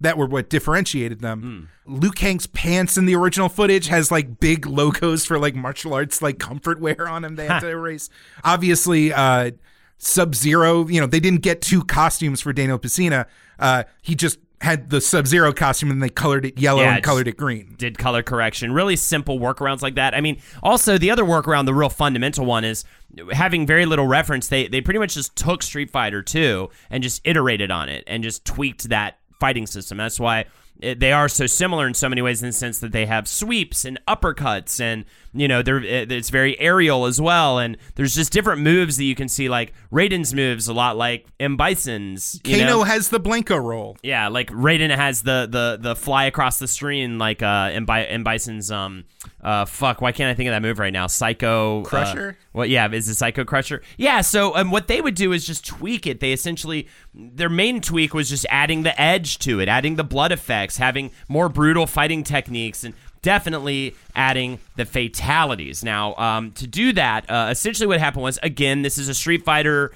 that were what differentiated them. Liu Kang's pants in the original footage has like big logos for like martial arts like comfort wear on him they had to erase. Obviously, uh Sub Zero, you know, they didn't get two costumes for Daniel Pesina. Uh he just had the Sub Zero costume and they colored it yellow Yeah, and colored it green. did color correction. Really simple workarounds like that. I mean, also the other workaround, the real fundamental one is having very little reference. They they pretty much just took Street Fighter 2 and just iterated on it and just tweaked that fighting system. That's why they are so similar in so many ways in the sense that they have sweeps and uppercuts and you know they're it's very aerial as well and there's just different moves that you can see like Raiden's moves a lot like M Bison's you Kano know? has the Blanka roll. Yeah, like Raiden has the the the fly across the screen like uh in, Bi- in Bison's um uh fuck why can't I think of that move right now Psycho uh, Crusher? what yeah is it Psycho Crusher yeah so um, what they would do is just tweak it they essentially their main tweak was just adding the edge to it adding the blood effects having more brutal fighting techniques and definitely adding the fatalities now um to do that uh, essentially what happened was again this is a Street Fighter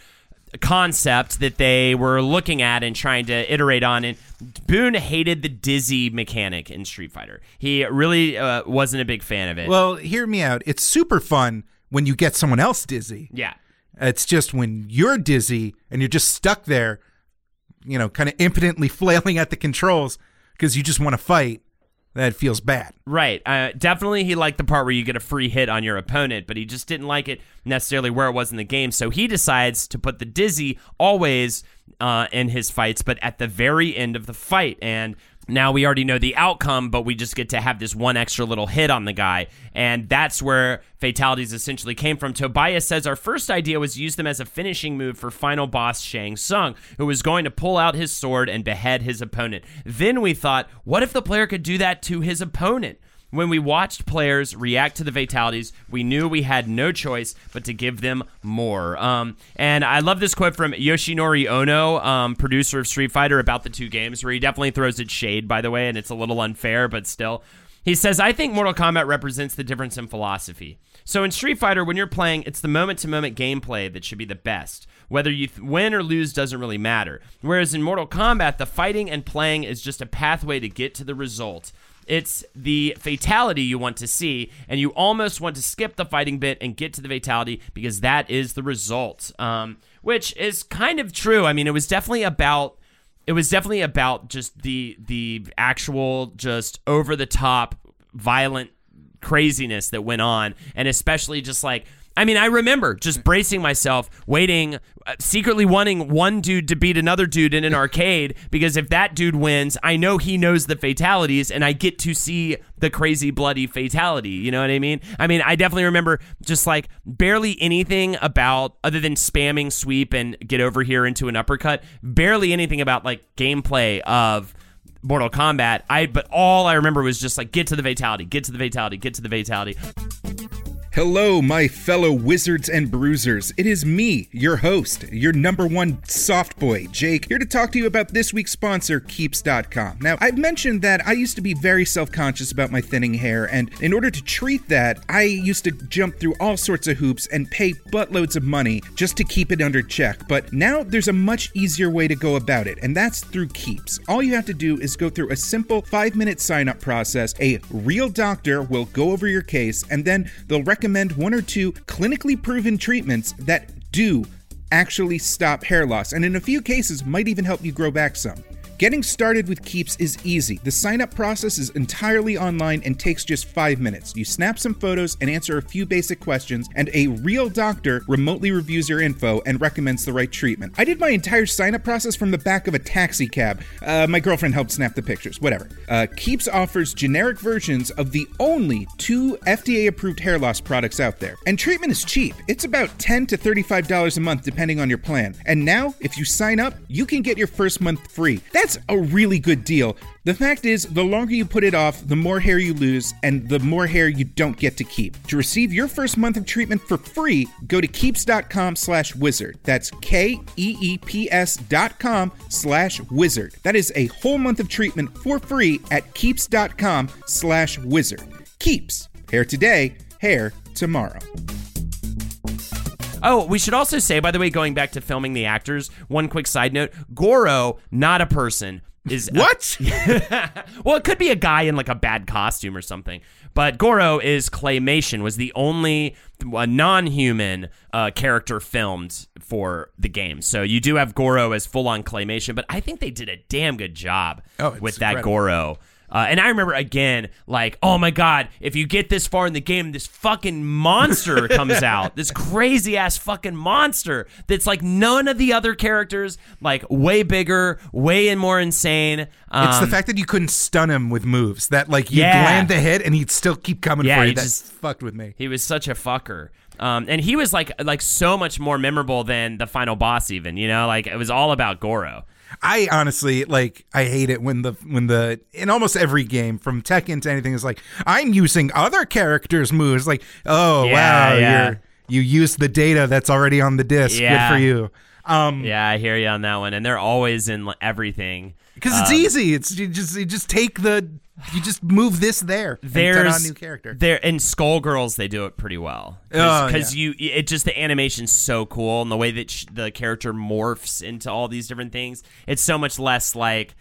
concept that they were looking at and trying to iterate on. And Boon hated the dizzy mechanic in Street Fighter. He really uh, wasn't a big fan of it. Well, hear me out. It's super fun when you get someone else dizzy. yeah. It's just when you're dizzy and you're just stuck there, you know, kind of impotently flailing at the controls because you just want to fight, that feels bad. Right. Uh, definitely, he liked the part where you get a free hit on your opponent, but he just didn't like it necessarily where it was in the game. So he decides to put the dizzy always uh, in his fights, but at the very end of the fight. And now we already know the outcome, but we just get to have this one extra little hit on the guy. And that's where fatalities essentially came from. Tobias says our first idea was use them as a finishing move for final boss Shang Tsung, who was going to pull out his sword and behead his opponent. Then we thought, what if the player could do that to his opponent? When we watched players react to the fatalities, we knew we had no choice but to give them more. Um, and I love this quote from Yoshinori Ono, um, producer of Street Fighter, about the two games, where he definitely throws it shade, by the way, and it's a little unfair, but still. He says, I think Mortal Kombat represents the difference in philosophy. So in Street Fighter, when you're playing, it's the moment to moment gameplay that should be the best. Whether you th- win or lose doesn't really matter. Whereas in Mortal Kombat, the fighting and playing is just a pathway to get to the result. It's the fatality you want to see, and you almost want to skip the fighting bit and get to the fatality because that is the result. Um, which is kind of true. I mean, it was definitely about it was definitely about just the the actual just over the top violent craziness that went on and especially just like I mean, I remember just bracing myself, waiting, uh, secretly wanting one dude to beat another dude in an arcade because if that dude wins, I know he knows the fatalities and I get to see the crazy bloody fatality. You know what I mean? I mean, I definitely remember just like barely anything about other than spamming sweep and get over here into an uppercut, barely anything about like gameplay of Mortal Kombat. I but all I remember was just like get to the fatality, get to the fatality, get to the fatality. Hello, my fellow wizards and bruisers. It is me, your host, your number one soft boy, Jake, here to talk to you about this week's sponsor, Keeps.com. Now, I've mentioned that I used to be very self conscious about my thinning hair, and in order to treat that, I used to jump through all sorts of hoops and pay buttloads of money just to keep it under check. But now there's a much easier way to go about it, and that's through Keeps. All you have to do is go through a simple five minute sign up process. A real doctor will go over your case, and then they'll recommend recommend one or two clinically proven treatments that do actually stop hair loss, and in a few cases might even help you grow back some. Getting started with Keeps is easy. The sign up process is entirely online and takes just five minutes. You snap some photos and answer a few basic questions, and a real doctor remotely reviews your info and recommends the right treatment. I did my entire sign up process from the back of a taxi cab. Uh, my girlfriend helped snap the pictures, whatever. Uh, Keeps offers generic versions of the only two FDA approved hair loss products out there. And treatment is cheap. It's about 10 to $35 a month depending on your plan. And now, if you sign up, you can get your first month free. A really good deal. The fact is, the longer you put it off, the more hair you lose, and the more hair you don't get to keep. To receive your first month of treatment for free, go to keeps.com slash wizard. That's K-E-E-P-S dot com slash wizard. That is a whole month of treatment for free at keeps.com slash wizard. Keeps. Hair today, hair tomorrow. Oh, we should also say, by the way, going back to filming the actors, one quick side note Goro, not a person. Is What? well, it could be a guy in like a bad costume or something. But Goro is claymation. Was the only uh, non-human uh, character filmed for the game. So you do have Goro as full-on claymation, but I think they did a damn good job Oh, with that. Goro. Uh, and I remember again, like, oh my god, if you get this far in the game, this fucking monster comes out, this crazy ass fucking monster that's like none of the other characters, like way bigger, way and more insane. Um, It's the fact that you couldn't stun him with moves. That like you Yeah. land the hit and he'd still keep coming Yeah, for you. That just- fucked with me. He was such a fucker. Um, and he was like like so much more memorable than the final boss even, you know? Like it was all about Goro. I honestly like I hate it when the when the in almost every game from Tekken to anything is like I'm using other characters' moves. Like oh Yeah, wow, yeah. you're you use the data that's already on the disc. Yeah. Good for you. Um, Yeah, I hear you on that one. And they're always in everything. because it's Um, easy. It's you just you just take the you just move this there. and turn on There's a new character. There in Skullgirls they do it pretty well Oh, because you it just the animation's so cool and the way that sh- the character morphs into all these different things. It's so much less like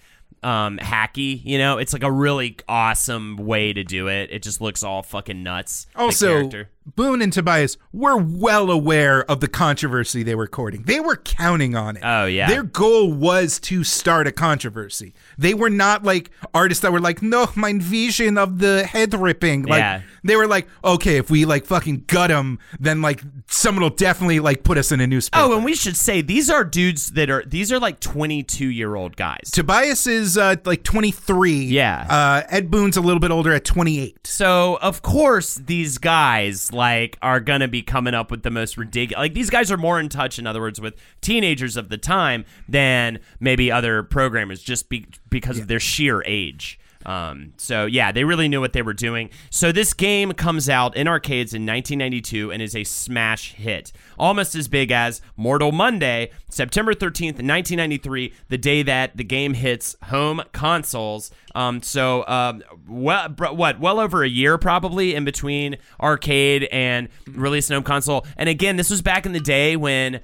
um hacky, you know. It's like a really awesome way to do it. It just looks all fucking nuts. the Also, character. Boon and Tobias were well aware of the controversy they were courting. They were counting on it. Oh, yeah. Their goal was to start a controversy. They were not like artists that were like, no, my vision of the head ripping. Like, Yeah. they were like, okay, if we like fucking gut him, then like someone will definitely like put us in a newspaper. Oh, and we should say these are dudes that are these are like 22 year old guys. Tobias is uh, like 23. Yeah. Uh, Ed Boon's a little bit older at 28. So of course these guys like are gonna be coming up with the most ridiculous. Like these guys are more in touch, in other words, with teenagers of the time than maybe other programmers, just be- because of their sheer age. Um, so yeah, they really knew what they were doing. So this game comes out in arcades in 1992 and is a smash hit, almost as big as Mortal Monday, September 13th, 1993, the day that the game hits home consoles. Um, so um, well, what? Well over a year probably in between arcade and release home console. And again, this was back in the day when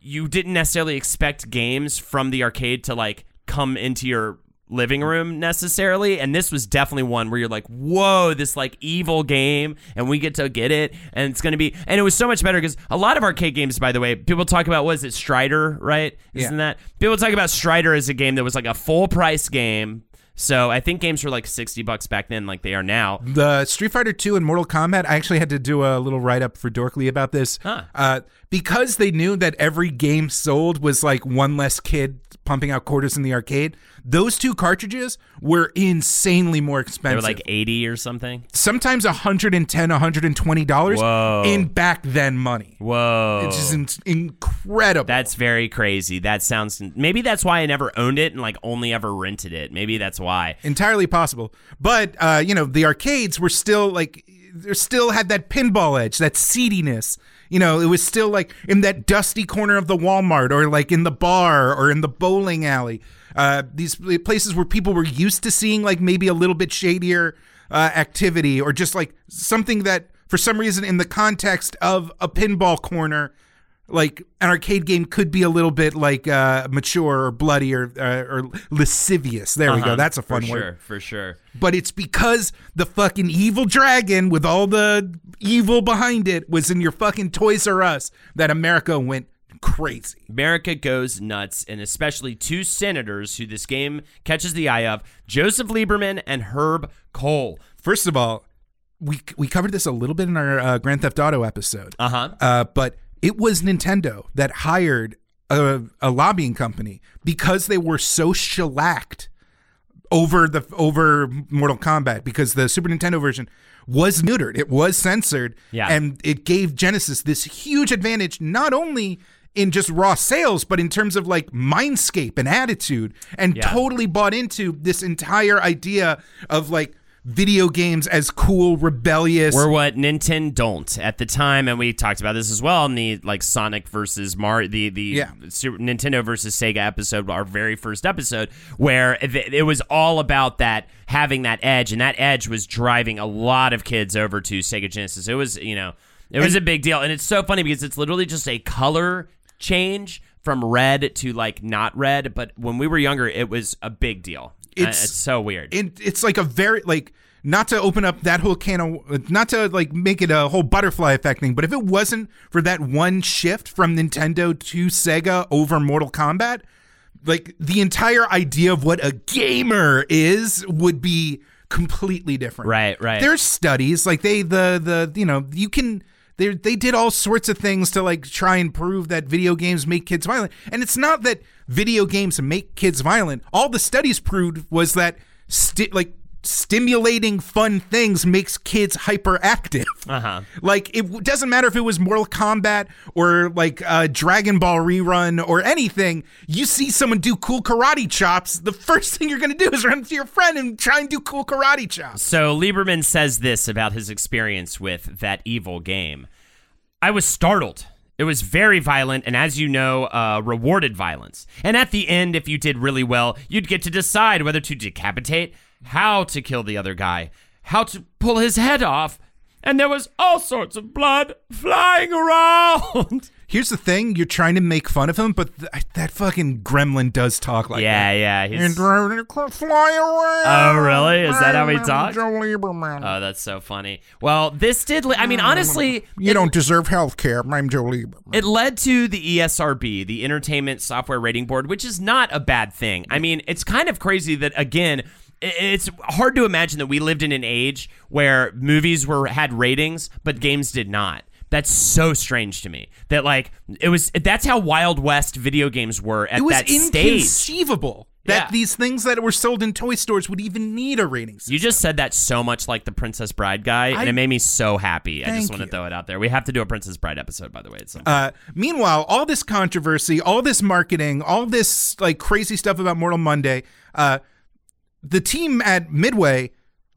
you didn't necessarily expect games from the arcade to like come into your living room necessarily and this was definitely one where you're like whoa this like evil game and we get to get it and it's to be and it was so much better because a lot of arcade games by the way people talk about was it strider right isn't that people talk about strider as a game that was like a full price game so i think games were like 60 bucks back then like they are now The Street Fighter 2 and Mortal Kombat, I actually had to do a little write up for Dorkly about this. Huh. Uh, because they knew that every game sold was like one less kid pumping out quarters in the arcade, those two cartridges were insanely more they expensive. were like 80 or something sometimes 110 $120 in back then money. whoa It's just in- incredible. That's very crazy. That sounds. Maybe that's why I never owned it and like only ever rented it. Maybe that's why. entirely possible. But uh, you know, the arcades were still like they still had that pinball edge, that seediness. You know, it was still like in that dusty corner of the Walmart or like in the bar or in the bowling alley. Uh, these places where people were used to seeing like maybe a little bit shadier uh, activity or just like something that for some reason in the context of a pinball corner like an arcade game could be a little bit like uh, mature or bloody or uh, or lascivious. There we go. That's a fun Uh-huh. for word. sure. For sure. But it's because the fucking evil dragon with all the evil behind it was in your fucking Toys R Us that America went crazy. America goes nuts, and especially two senators who this game catches the eye of: Joseph Lieberman and Herb Kohl. First of all, we we covered this a little bit in our uh, Grand Theft Auto episode. Uh-huh. Uh, but it was Nintendo that hired a, a lobbying company because they were so shellacked over the over Mortal Kombat because the Super Nintendo version was neutered. It was censored. Yeah. And it gave Genesis this huge advantage, not only in just raw sales, but in terms of like mindscape and attitude, and Yeah. totally bought into this entire idea of like video games as cool, rebellious. Were what Nintendo don't at the time, and we talked about this as well in the like Sonic versus Mario, the the Yeah. Super, Nintendo versus Sega episode, our very first episode, where it, it was all about that having that edge, and that edge was driving a lot of kids over to Sega Genesis. It was you know it was a big deal, and it's so funny because it's literally just a color change from red to like not red, but when we were younger, it was a big deal. It's- it's so weird. it, it's like a very like not to open up that whole can of not to like make it a whole butterfly effect thing but if it wasn't for that one shift from nintendo to sega over mortal kombat like the entire idea of what a gamer is would be completely different Right, right. there's studies like they the the you know you can they they did all sorts of things to like try and prove that video games make kids violent and it's not that video games make kids violent all the studies proved was that sti- like stimulating fun things makes kids hyperactive Uh-huh. like it w- doesn't matter if it was mortal kombat or like a dragon ball rerun or anything you see someone do cool karate chops the first thing you're gonna do is run to your friend and try and do cool karate chops So Lieberman says this about his experience with that evil game. I was startled. It was very violent, and as you know, uh, rewarded violence. And at the end, if you did really well, you'd get to decide whether to decapitate, how to kill the other guy, how to pull his head off, and there was all sorts of blood flying around. Here's the thing: you're trying to make fun of him, but th- that fucking gremlin does talk like that. yeah, that. yeah. And He's, fly away. Oh, really? Is that how he talks? Joe Lieberman. oh, that's so funny. Well, this did. Li- I mean, honestly, you don't deserve health care. I'm Joe Lieberman. It led to the ESRB, the Entertainment Software Rating Board, which is not a bad thing. I mean, it's kind of crazy that again, it's hard to imagine that we lived in an age where movies were had ratings but games did not. That's so strange to me. That like it was that's how Wild West video games were at it was that stage. inconceivable that Yeah. these things that were sold in toy stores would even need a rating system. You just said that so much like the Princess Bride guy, and it made me so happy. I just want to throw it out there. We have to do a Princess Bride episode, by the way. At some point. Uh, meanwhile, all this controversy, all this marketing, all this like crazy stuff about Mortal Monday, uh, the team at Midway,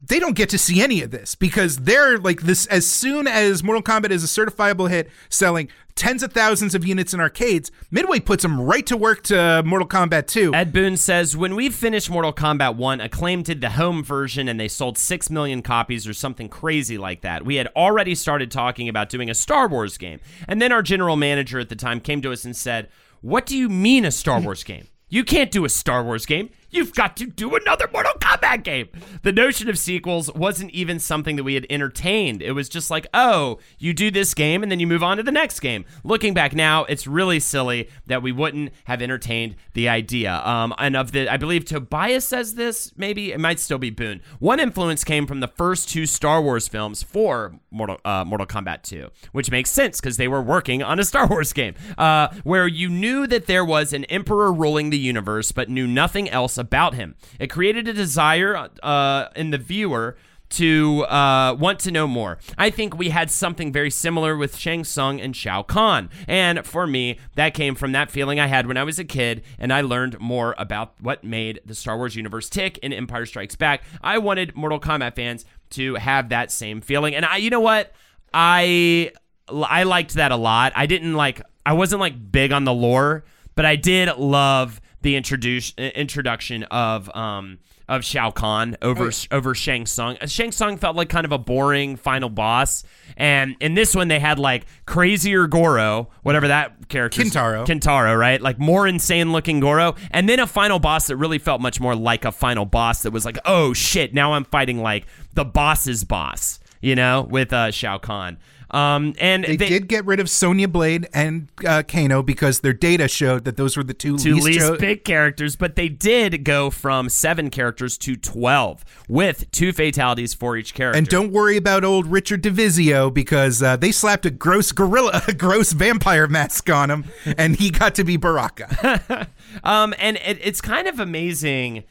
they don't get to see any of this because they're like this. As soon as Mortal Kombat is a certifiable hit, selling tens of thousands of units in arcades, Midway puts them right to work to Mortal Kombat 2. Ed Boon says, when we finished Mortal Kombat 1, Acclaim did the home version and they sold 6 million copies or something crazy like that. We had already started talking about doing a Star Wars game. And then our general manager at the time came to us and said, What do you mean a Star Wars game? You can't do a Star Wars game. You've got to do another Mortal Kombat game. The notion of sequels wasn't even something that we had entertained. It was just like, oh, you do this game and then you move on to the next game. Looking back now, it's really silly that we wouldn't have entertained the idea. Um, and of the, I believe Tobias says this, maybe it might still be Boon. One influence came from the first two Star Wars films for Mortal, uh, Mortal Kombat 2, which makes sense because they were working on a Star Wars game uh, where you knew that there was an emperor ruling the universe, but knew nothing else about him. It created a desire uh, in the viewer to uh, want to know more. I think we had something very similar with Shang Tsung and Shao Kahn. And for me, that came from that feeling I had when I was a kid and I learned more about what made the Star Wars universe tick in Empire Strikes Back. I wanted Mortal Kombat fans to have that same feeling. And I you know what? I I liked that a lot. I didn't like I wasn't like big on the lore, but I did love the introduce, introduction of um of Shao Kahn over over Shang Tsung. Uh, Shang Tsung felt like kind of a boring final boss, and in this one they had like crazier Goro, whatever that character, Kintaro. Kintaro, right? Like more insane looking Goro, and then a final boss that really felt much more like a final boss that was like, oh shit, now I'm fighting like the boss's boss, you know, with uh, Shao Kahn. Um, and They, did get rid of Sonya Blade and uh, Kano because their data showed that those were the two, two least, least cho- big characters, but they did go from seven characters to twelve with two fatalities for each character. And don't worry about old Richard Divizio because uh, they slapped a gross gorilla, a gross vampire mask on him, and he got to be Baraka. Um, and it, it's kind of amazing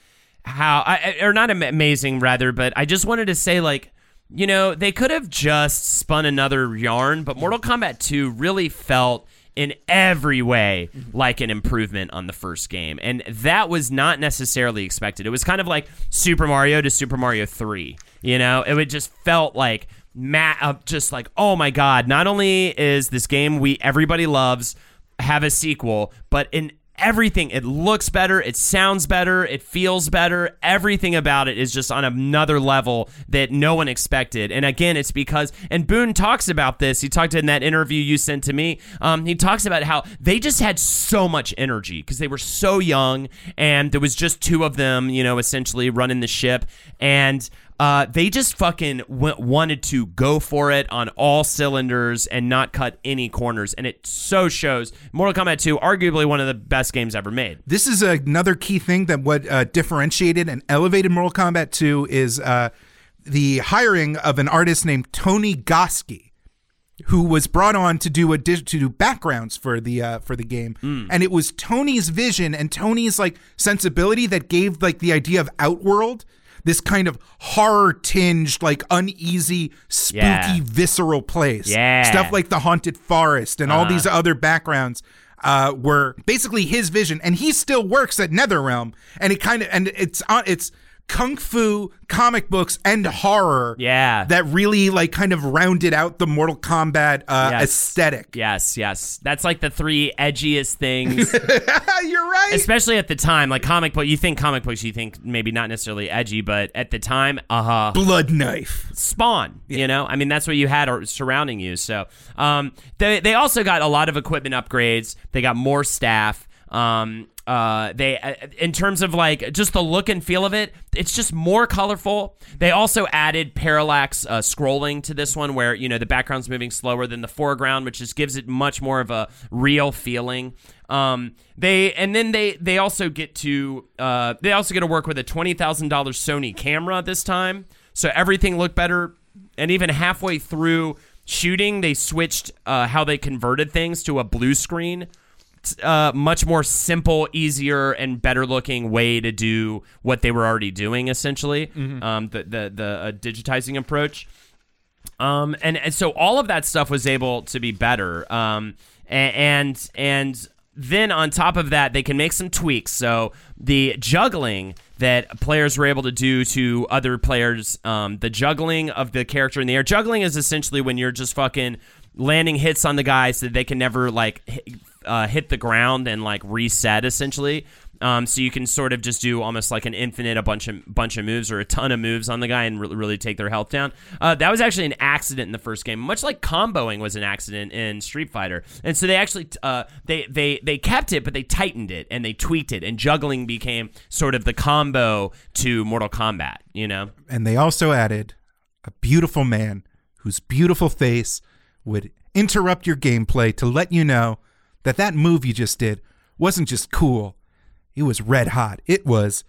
how, I, or not amazing rather, but I just wanted to say like, you know, they could have just spun another yarn, but Mortal Kombat 2 really felt in every way like an improvement on the first game. And that was not necessarily expected. It was kind of like Super Mario to Super Mario 3. You know, it would just felt like Matt, uh, just like, oh my God, not only is this game we everybody loves have a sequel, but in everything. It looks better. It sounds better. It feels better. Everything about it is just on another level that no one expected. And again it's because and boon talks about this. He talked in that interview you sent to me. Um, he talks about how they just had so much energy because they were so young and there was just two of them you know essentially running the ship. And uh, they just fucking w- wanted to go for it on all cylinders and not cut any corners, and it so shows. Mortal Kombat 2, arguably one of the best games ever made. this is another key thing that what uh, differentiated and elevated Mortal Kombat 2 is uh, the hiring of an artist named Tony Goskie, who was brought on to do a di- to do backgrounds for the uh, for the game, and it was Tony's vision and Tony's like sensibility that gave like the idea of Outworld. This kind of horror tinged, like uneasy, spooky, Yeah. visceral place. Yeah. Stuff like the haunted forest and all these other backgrounds uh, were basically his vision, and he still works at NetherRealm, and it kind of and it's on it's kung fu comic books and horror Yeah. that really like kind of rounded out the Mortal Kombat uh, Yes. aesthetic. Yes, yes. That's like the three edgiest things, You're right. especially at the time. Like comic book, you think comic books, you think maybe not necessarily edgy, but at the time, uh huh. Blood knife. Spawn. You know, I mean, that's what you had or- surrounding you. So, um, they they also got a lot of equipment upgrades. They got more staff. Um, uh, they uh, in terms of like just the look and feel of it, it's just more colorful. They also added parallax uh, scrolling to this one, where you know the background's moving slower than the foreground, which just gives it much more of a real feeling. Um, they and then they they also get to uh, they also get to work with a twenty thousand dollars Sony camera this time, so everything looked better. And even halfway through shooting, they switched uh, how they converted things to a blue screen. Uh, much more simple, easier, and better looking way to do what they were already doing. Essentially, um, the the the uh, digitizing approach. Um, and, and so all of that stuff was able to be better. Um, and and then on top of that, they can make some tweaks. So the juggling that players were able to do to other players, um, the juggling of the character in the air. Juggling is essentially when you're just fucking landing hits on the guy so that they can never like hit, uh, hit the ground and like reset essentially. Um, so you can sort of just do almost like an infinite, a bunch of bunch of moves or a ton of moves on the guy and really, really take their health down. Uh, that was actually an accident in the first game, much like comboing was an accident in Street Fighter. And so they actually uh, they they they kept it, but they tightened it and they tweaked it, and juggling became sort of the combo to Mortal Kombat. You know, and they also added a beautiful man whose beautiful face would interrupt your gameplay to let you know that that move you just did wasn't just cool it was red hot. It was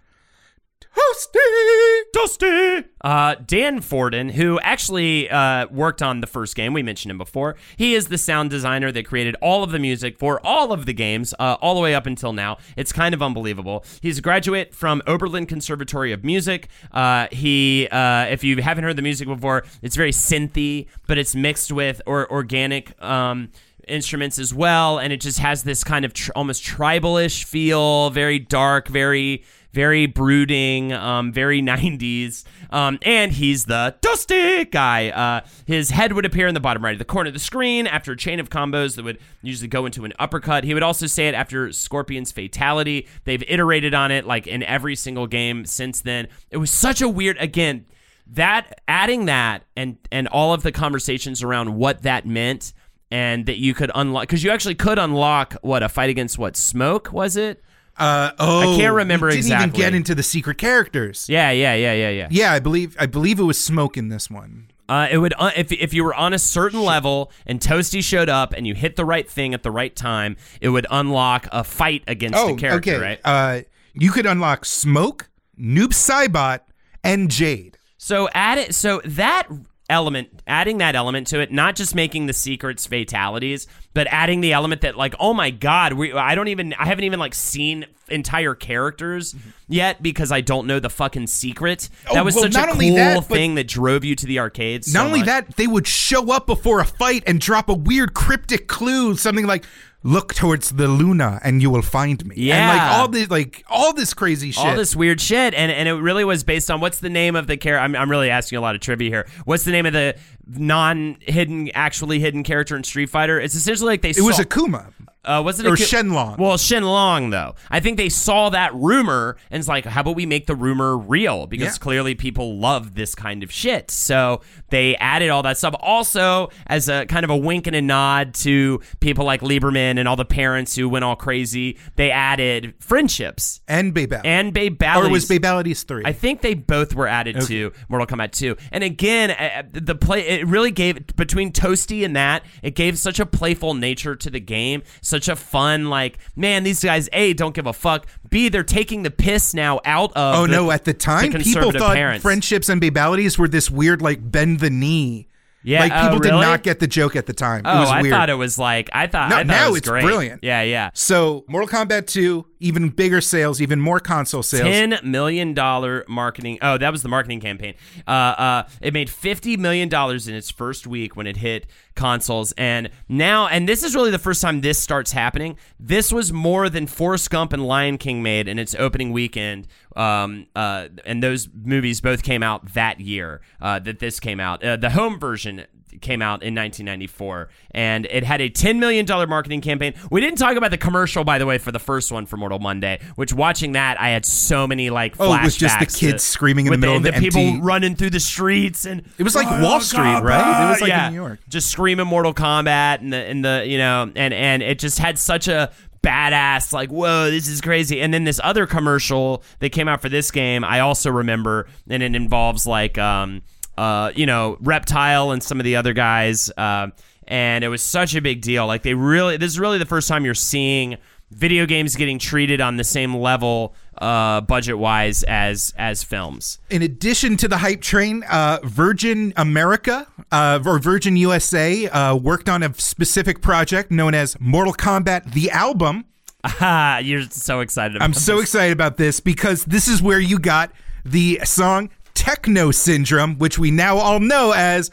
toasty. Toasty. Uh, Dan Forden, who actually uh, worked on the first game, we mentioned him before. He is the sound designer that created all of the music for all of the games, uh, all the way up until now. It's kind of unbelievable. He's a graduate from Oberlin Conservatory of Music. Uh, he, uh, if you haven't heard the music before, it's very synthy, but it's mixed with or organic. Um, instruments as well, and it just has this kind of tr- almost tribalish feel, very dark, very very brooding, um, very 90s. Um, and he's the Toasty guy. Uh, his head would appear in the bottom right of the corner of the screen after a chain of combos that would usually go into an uppercut. He would also say it after Scorpion's fatality. They've iterated on it like in every single game since then. It was such a weird, again, that adding that and and all of the conversations around what that meant and that you could unlock because you actually could unlock what a fight against what smoke was it? Uh, oh, I can't remember didn't exactly. even get into the secret characters. Yeah, yeah, yeah, yeah, yeah. Yeah, I believe I believe it was smoke in this one. Uh, it would uh, if if you were on a certain level and Toasty showed up and you hit the right thing at the right time, it would unlock a fight against oh, the character. okay. Right. Uh, you could unlock smoke, Noob Saibot, and Jade. So add it. So that element, adding that element to it, not just making the secrets fatalities, but adding the element that like, oh my god, we I don't even I haven't even like seen entire characters yet because I don't know the fucking secret. Oh, That was well, such not a only cool that, thing that drove you to the arcades. so Not only much. that, they would show up before a fight and drop a weird cryptic clue, something like "Look towards the Luna and you will find me." and like all this, like all this crazy shit. all this weird shit, and and it really was based on what's the name of the character. I'm, I'm really asking a lot of trivia here. What's the name of the non-hidden, actually hidden character in Street Fighter? It's essentially like they. It was Akuma. Uh, was it Or Shenlong. Well, Shenlong though. I think they saw that rumor and it's like, how about we make the rumor real? Because Yeah. clearly people love this kind of shit. So they added all that stuff. Also, as a kind of a wink and a nod to people like Lieberman and all the parents who went all crazy, they added friendships and Babe and Babalities. or was Babalities three? I think they both were added to Mortal Kombat 2. And again, uh, the play it really gave between Toasty and that, it gave such a playful nature to the game, such a fun like, man, these guys A don't give a fuck. B they're taking the piss now out of oh the- no! At the time, the people thought parents. friendships and Babalities were this weird, like bend the knee. Yeah, like oh, people did not get the joke at the time. Oh, it was I weird. thought it was like I thought No, I thought now it was it's great. brilliant. Yeah, yeah. So, Mortal Kombat 2, even bigger sales, even more console sales. Ten million dollar marketing. Oh, that was the marketing campaign. Uh, uh, it made fifty million dollars in its first week when it hit consoles, and now, and this is really the first time this starts happening. This was more than Forrest Gump and Lion King made in its opening weekend. Um, uh, and those movies both came out that year. Uh, that this came out. Uh, the home version came out in 1994 and it had a 10 million dollar marketing campaign we didn't talk about the commercial by the way for the first one for mortal monday which watching that i had so many like Oh, it was just the kids to- screaming in the middle of the people empty- running through the streets and It was like Mortal Wall Street, right? It was like in yeah. New York. just screaming mortal kombat and the and the you know and and it just had such a badass like whoa this is crazy and then this other commercial that came out for this game i also remember and it involves like um uh you know reptile and some of the other guys uh, and it was such a big deal. Like they really this is really the first time you're seeing video games getting treated on the same level uh budget wise as as films. In addition to the hype train, uh, Virgin America uh, or Virgin USA uh, worked on a specific project known as Mortal Kombat the album. Ah, you're so excited about I'm so excited about this because this is where you got the song Techno Syndrome, which we now all know as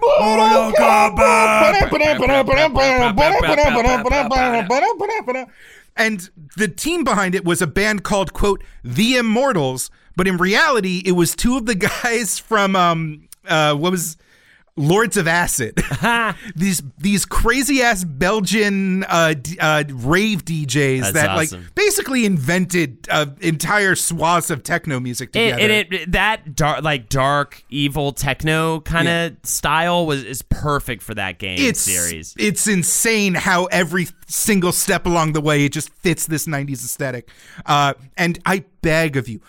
Mortal And the team behind it was a band called quote The Immortals, but in reality it was two of the guys from um uh what was Lords of Acid. these these crazy ass Belgian uh, d- uh, rave DJs That's that awesome. like basically invented uh, entire swaths of techno music together. it, it, that dark, like dark, evil techno kind of style was is perfect for that game it's series. It's insane how every single step along the way it just fits this 90s aesthetic. Uh, and I beg of you,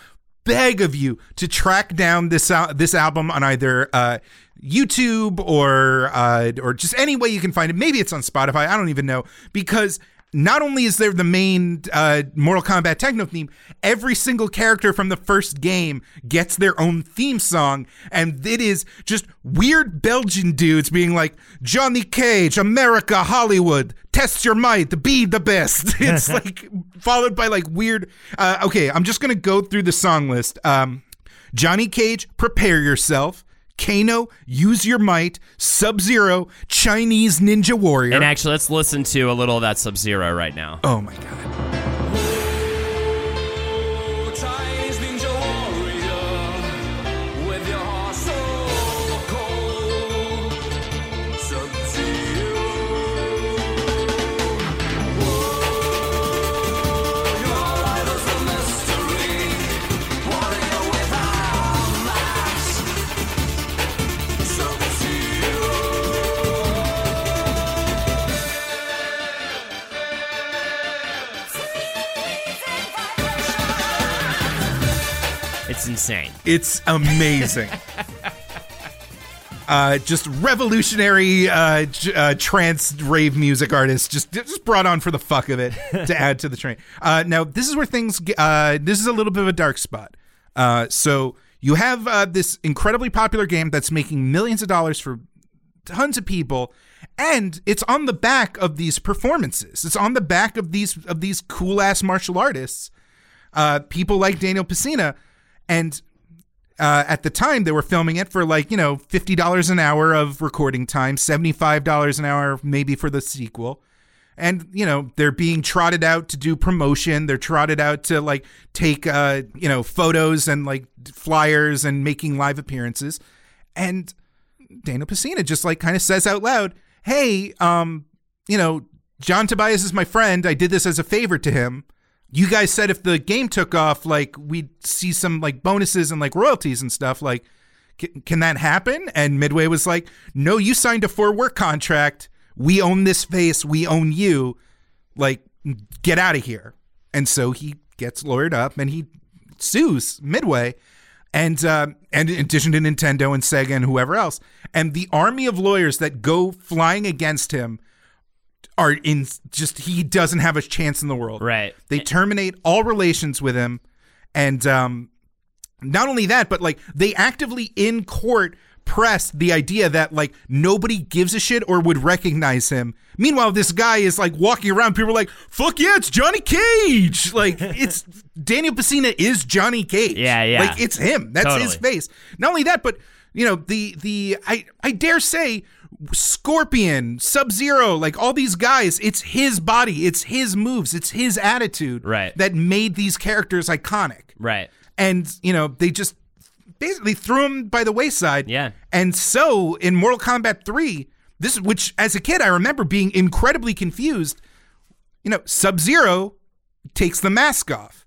beg of you to track down this al- this album on either uh, YouTube or uh, or just any way you can find it. Maybe it's on Spotify. I don't even know because. Not only is there the main uh, Mortal Kombat techno theme, every single character from the first game gets their own theme song, and it is just weird Belgian dudes being like, Johnny Cage, America, Hollywood, test your might, be the best. It's like followed by like weird. Uh, okay, I'm just gonna go through the song list. Um, Johnny Cage, prepare yourself. Kano, use your might. Sub Zero, Chinese Ninja Warrior. and actually, let's listen to a little of that Sub Zero right now. oh my god. It's insane. It's amazing. uh, just revolutionary uh, j- uh, trance rave music artist, just just brought on for the fuck of it to add to the train. Uh, now this is where things. g- Uh, this is a little bit of a dark spot. Uh, so you have uh, this incredibly popular game that's making millions of dollars for tons of people and it's on the back of these performances it's on the back of these of these cool ass martial artists uh people like daniel Pesina, and uh, at the time they were filming it for like you know $50 an hour of recording time $75 an hour maybe for the sequel and you know they're being trotted out to do promotion they're trotted out to like take uh you know photos and like flyers and making live appearances and Daniel Pesina just like kind of says out loud, "Hey, um, you know, John Tobias is my friend. I did this as a favor to him. You guys said if the game took off, like we'd see some like bonuses and like royalties and stuff. Like, can, can that happen?" And Midway was like, "No, you signed a four work contract. We own this face. We own you. Like, get out of here." And so he gets lawyered up and he sues Midway and uh, and in addition to Nintendo and Sega and whoever else, and the army of lawyers that go flying against him are in just he doesn't have a chance in the world. Right. They terminate all relations with him, and um, not only that, but like they actively in court press the idea that like nobody gives a shit or would recognize him. Meanwhile, this guy is like walking around. People are like, "Fuck yeah, it's Johnny Cage!" Like it's Daniel Pesina is Johnny Cage. Yeah, yeah. Like it's him. That's his face. Not only that, but you know the the I I dare say Scorpion, Sub Zero, like all these guys, it's his body, it's his moves, it's his attitude Right. that made these characters iconic. Right. And you know they just basically threw him by the wayside. Yeah. And so in Mortal Kombat 3, this which as a kid I remember being incredibly confused. You know, Sub Zero takes the mask off.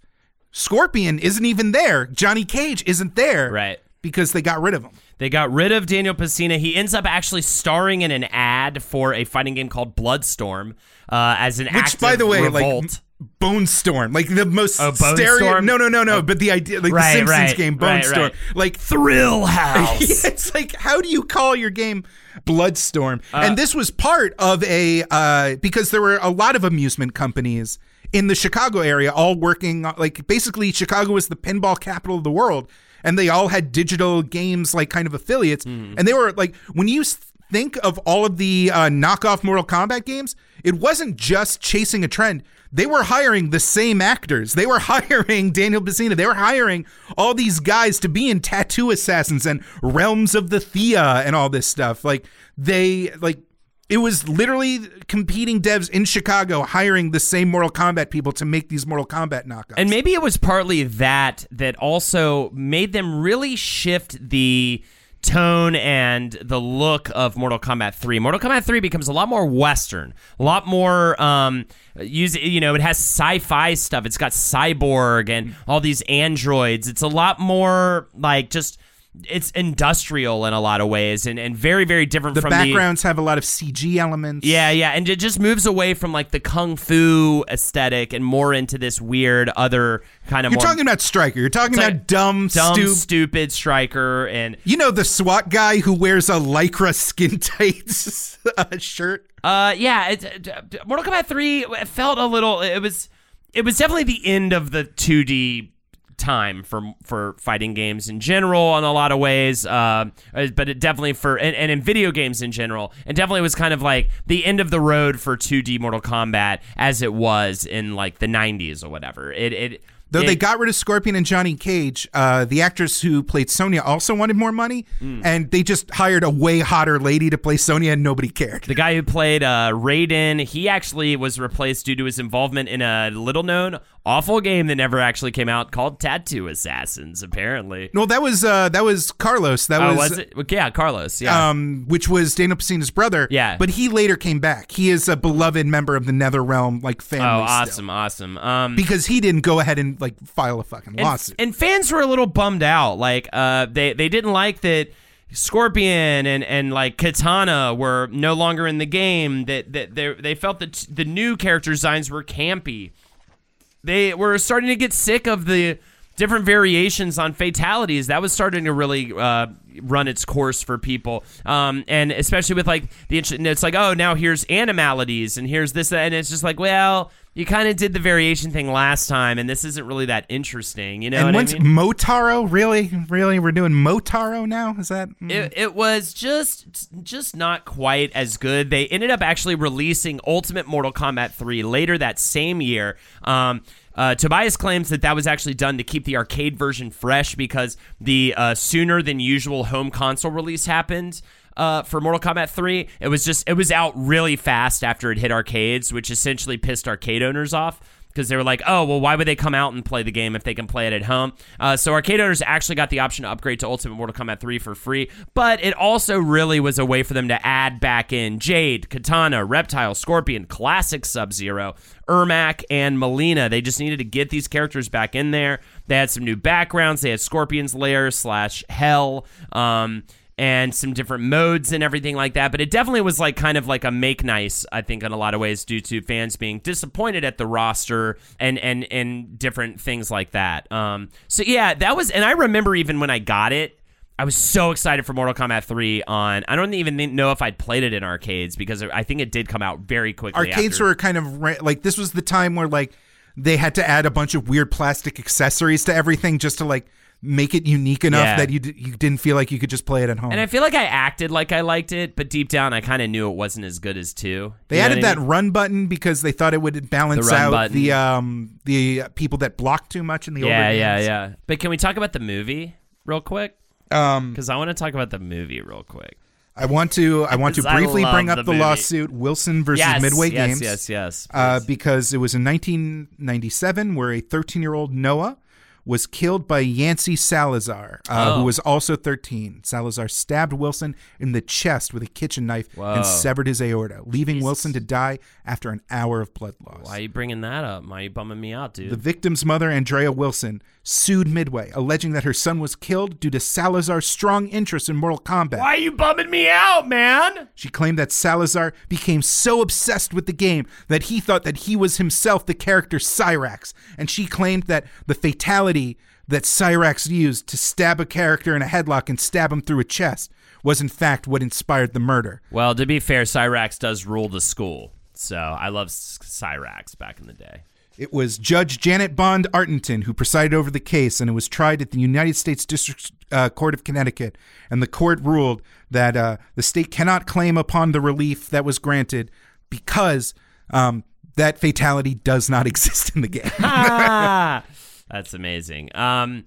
Scorpion isn't even there. Johnny Cage isn't there. Right. Because they got rid of him. They got rid of Daniel Pesina. He ends up actually starring in an ad for a fighting game called Bloodstorm uh, as an Which, by the way, revolt. like Bone Storm, like the most Oh, Bone stereo. Storm? No, no, no, no. but the idea, like Right, the Simpsons right, game, Bone right, Storm, like Thrill House. it's like how do you call your game Bloodstorm? Uh, and this was part of a uh, because there were a lot of amusement companies in the Chicago area, all working like basically Chicago was the pinball capital of the world, and they all had digital games like kind of affiliates, Mm-hmm. and they were like when you think of all of the uh, knockoff Mortal Kombat games, it wasn't just chasing a trend. They were hiring the same actors. They were hiring Daniel Pesina. They were hiring all these guys to be in Tattoo Assassins and Realms of the Thea and all this stuff. Like they like it was literally competing devs in Chicago hiring the same Mortal Kombat people to make these Mortal Kombat knockoffs. And maybe it was partly that that also made them really shift the tone and the look of Mortal Kombat 3. Mortal Kombat 3 becomes a lot more western, a lot more um use you know, it has sci-fi stuff. It's got cyborg and all these androids. It's a lot more like just it's industrial in a lot of ways and, and very very different from the from backgrounds have a lot of CG elements. yeah, yeah, and it just moves away from like the kung fu aesthetic and more into this weird other kind of You're more talking about Stryker. You're talking about like dumb, dumb, stupid. stupid stryker, and you know the SWAT guy who wears a lycra skin tight uh, shirt. uh, yeah, it, uh, Mortal Kombat Three felt a little. It was, it was definitely the end of the 2D time for for fighting games in general in a lot of ways uh, but it definitely for and, and in video games in general it definitely was kind of like the end of the road for 2d mortal kombat as it was in like the 90s or whatever. It it Though it- they got rid of Scorpion and Johnny Cage, uh, the actress who played Sonya also wanted more money, Mm. and they just hired a way hotter lady to play Sonya, and nobody cared. The guy who played uh, Raiden, he actually was replaced due to his involvement in a little known awful game that never actually came out called Tattoo Assassins, apparently. No, that was uh, that was Carlos. That Oh, was, was it? Yeah, Carlos. Yeah. um, which was Daniel Pesina's brother. Yeah. but he later came back. He is a beloved member of the Nether Realm, like family. oh, still. awesome, awesome. Um, Because he didn't go ahead and like file a fucking and, lawsuit. and fans were a little bummed out. Like, uh, they they didn't like that. Scorpion and, and like Katana were no longer in the game. That that they they felt that the new character designs were campy. they were starting to get sick of the different variations on fatalities. That was starting to really uh, run its course for people, um, and especially with like the it's like oh now here's animalities and here's this and it's just like well you kind of did the variation thing last time and this isn't really that interesting. You know and once I mean? Motaro, really, really, we're doing Motaro now. Is that? It, it was just just not quite as good. They ended up actually releasing Ultimate Mortal Kombat 3 later that same year. Um, uh, Tobias claims that that was actually done to keep the arcade version fresh because the uh, sooner than usual home console release happened. Uh, for Mortal Kombat 3, it was just it was out really fast after it hit arcades, which essentially pissed arcade owners off because they were like, oh, well, why would they come out and play the game if they can play it at home? Uh, so arcade owners actually got the option to upgrade to Ultimate Mortal Kombat 3 for free, but it also really was a way for them to add back in Jade, Katana, Reptile, Scorpion, Classic Sub Zero, Ermac, and Mileena. They just needed to get these characters back in there. They had some new backgrounds. They had Scorpion's Lair slash Hell. Um, and some different modes and everything like that. But it definitely was like kind of like a make nice, I think, in a lot of ways, due to fans being disappointed at the roster and and and different things like that. Um, so yeah, that was, and I remember even when I got it. I was so excited for Mortal Kombat 3 on. I don't even know if I'd played it in arcades because I think it did come out very quickly. arcades after. were kind of like this was the time where like they had to add a bunch of weird plastic accessories to everything just to like make it unique enough Yeah. that you d- you didn't feel like you could just play it at home. And I feel like I acted like I liked it, but deep down I kind of knew it wasn't as good as 2. they You know added what I that mean? run button because they thought it would balance The out button. the um the people that block too much in the Yeah, older yeah, games. yeah. But can we talk about the movie real quick? Um, Because I want to talk about the movie real quick. I want to I want to briefly bring up the the, lawsuit Wilson versus yes, Midway yes, Games. Yes, yes, uh, because it was in 1997 where a 13 year old Noah was killed by Yancey Salazar, uh, Oh. who was also 13. Salazar stabbed Wilson in the chest with a kitchen knife Whoa. and severed his aorta, leaving Wilson to die after an hour of blood loss. Why are you bringing that up? Why are you bumming me out, dude? The victim's mother, Andrea Wilson, sued Midway, alleging that her son was killed due to Salazar's strong interest in Mortal Kombat. Why are you bumming me out, man? She claimed that Salazar became so obsessed with the game that he thought that he was himself the character Cyrax, and she claimed that the fatality that Cyrax used to stab a character in a headlock and stab him through a chest was in fact what inspired the murder. Well, to be fair, Cyrax does rule the school. So I love Cyrax back in the day. It was Judge Janet Bond Arterton who presided over the case, and it was tried at the United States District uh, Court of Connecticut. And the court ruled that uh, the state cannot claim upon the relief that was granted because Um, that fatality does not exist in the game. that's amazing. Um,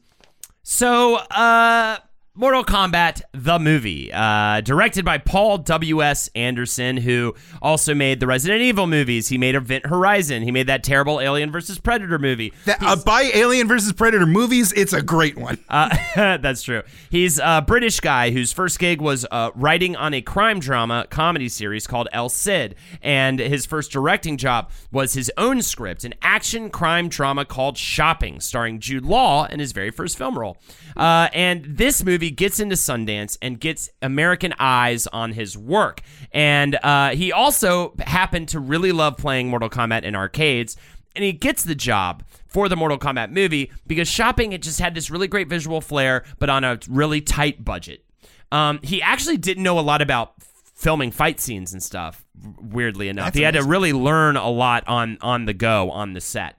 so, uh, Mortal Kombat, the movie, uh, directed by Paul W.S. Anderson, who also made the Resident Evil movies. He made Event Horizon. He made that terrible Alien versus Predator movie. That, uh, by Alien versus Predator movies, it's a great one. Uh, that's true. He's a British guy whose first gig was uh, writing on a crime drama comedy series called El Cid. And his first directing job was his own script, an action crime drama called Shopping, starring Jude Law in his very first film role. Uh, and this movie gets into Sundance and gets American eyes on his work. And uh, he also happened to really love playing Mortal Kombat in arcades and he gets the job for the Mortal Kombat movie because shopping it just had this really great visual flair, but on a really tight budget. Um, he actually didn't know a lot about filming fight scenes and stuff. Weirdly enough, he had to really learn a lot on on the go on the set.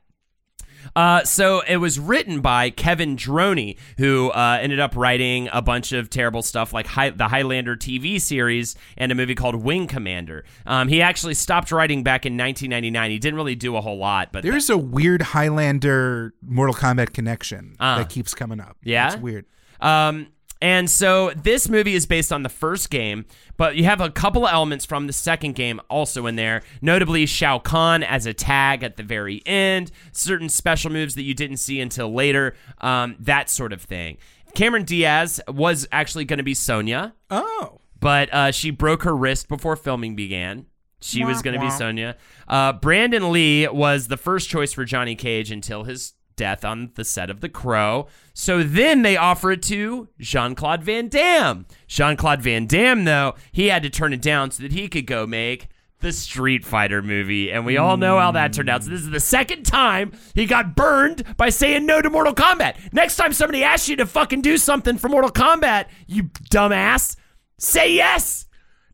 Uh, so it was written by Kevin Droney, who uh, ended up writing a bunch of terrible stuff like Hi- the Highlander TV series and a movie called Wing Commander. Um, he actually stopped writing back in 1999. He didn't really do a whole lot, but There's a weird Highlander Mortal Kombat connection that keeps coming up. Ah. Yeah? It's weird. Um, and so this movie is based on the first game, but you have a couple of elements from the second game also in there. Notably, Shao Kahn as a tag at the very end, certain special moves that you didn't see until later, um, that sort of thing. Cameron Diaz was actually going to be Sonya, Oh. but uh, she broke her wrist before filming began. She was going to be Sonya. Uh, Brandon Lee was the first choice for Johnny Cage until his death on the set of The Crow. So then they offer it to Jean Claude Van Damme. Jean Claude Van Damme, though, he had to turn it down so that he could go make the Street Fighter movie. And we all know how that turned out. So this is the second time he got burned by saying no to Mortal Kombat. Next time somebody asks you to fucking do something for Mortal Kombat, you dumbass, say yes.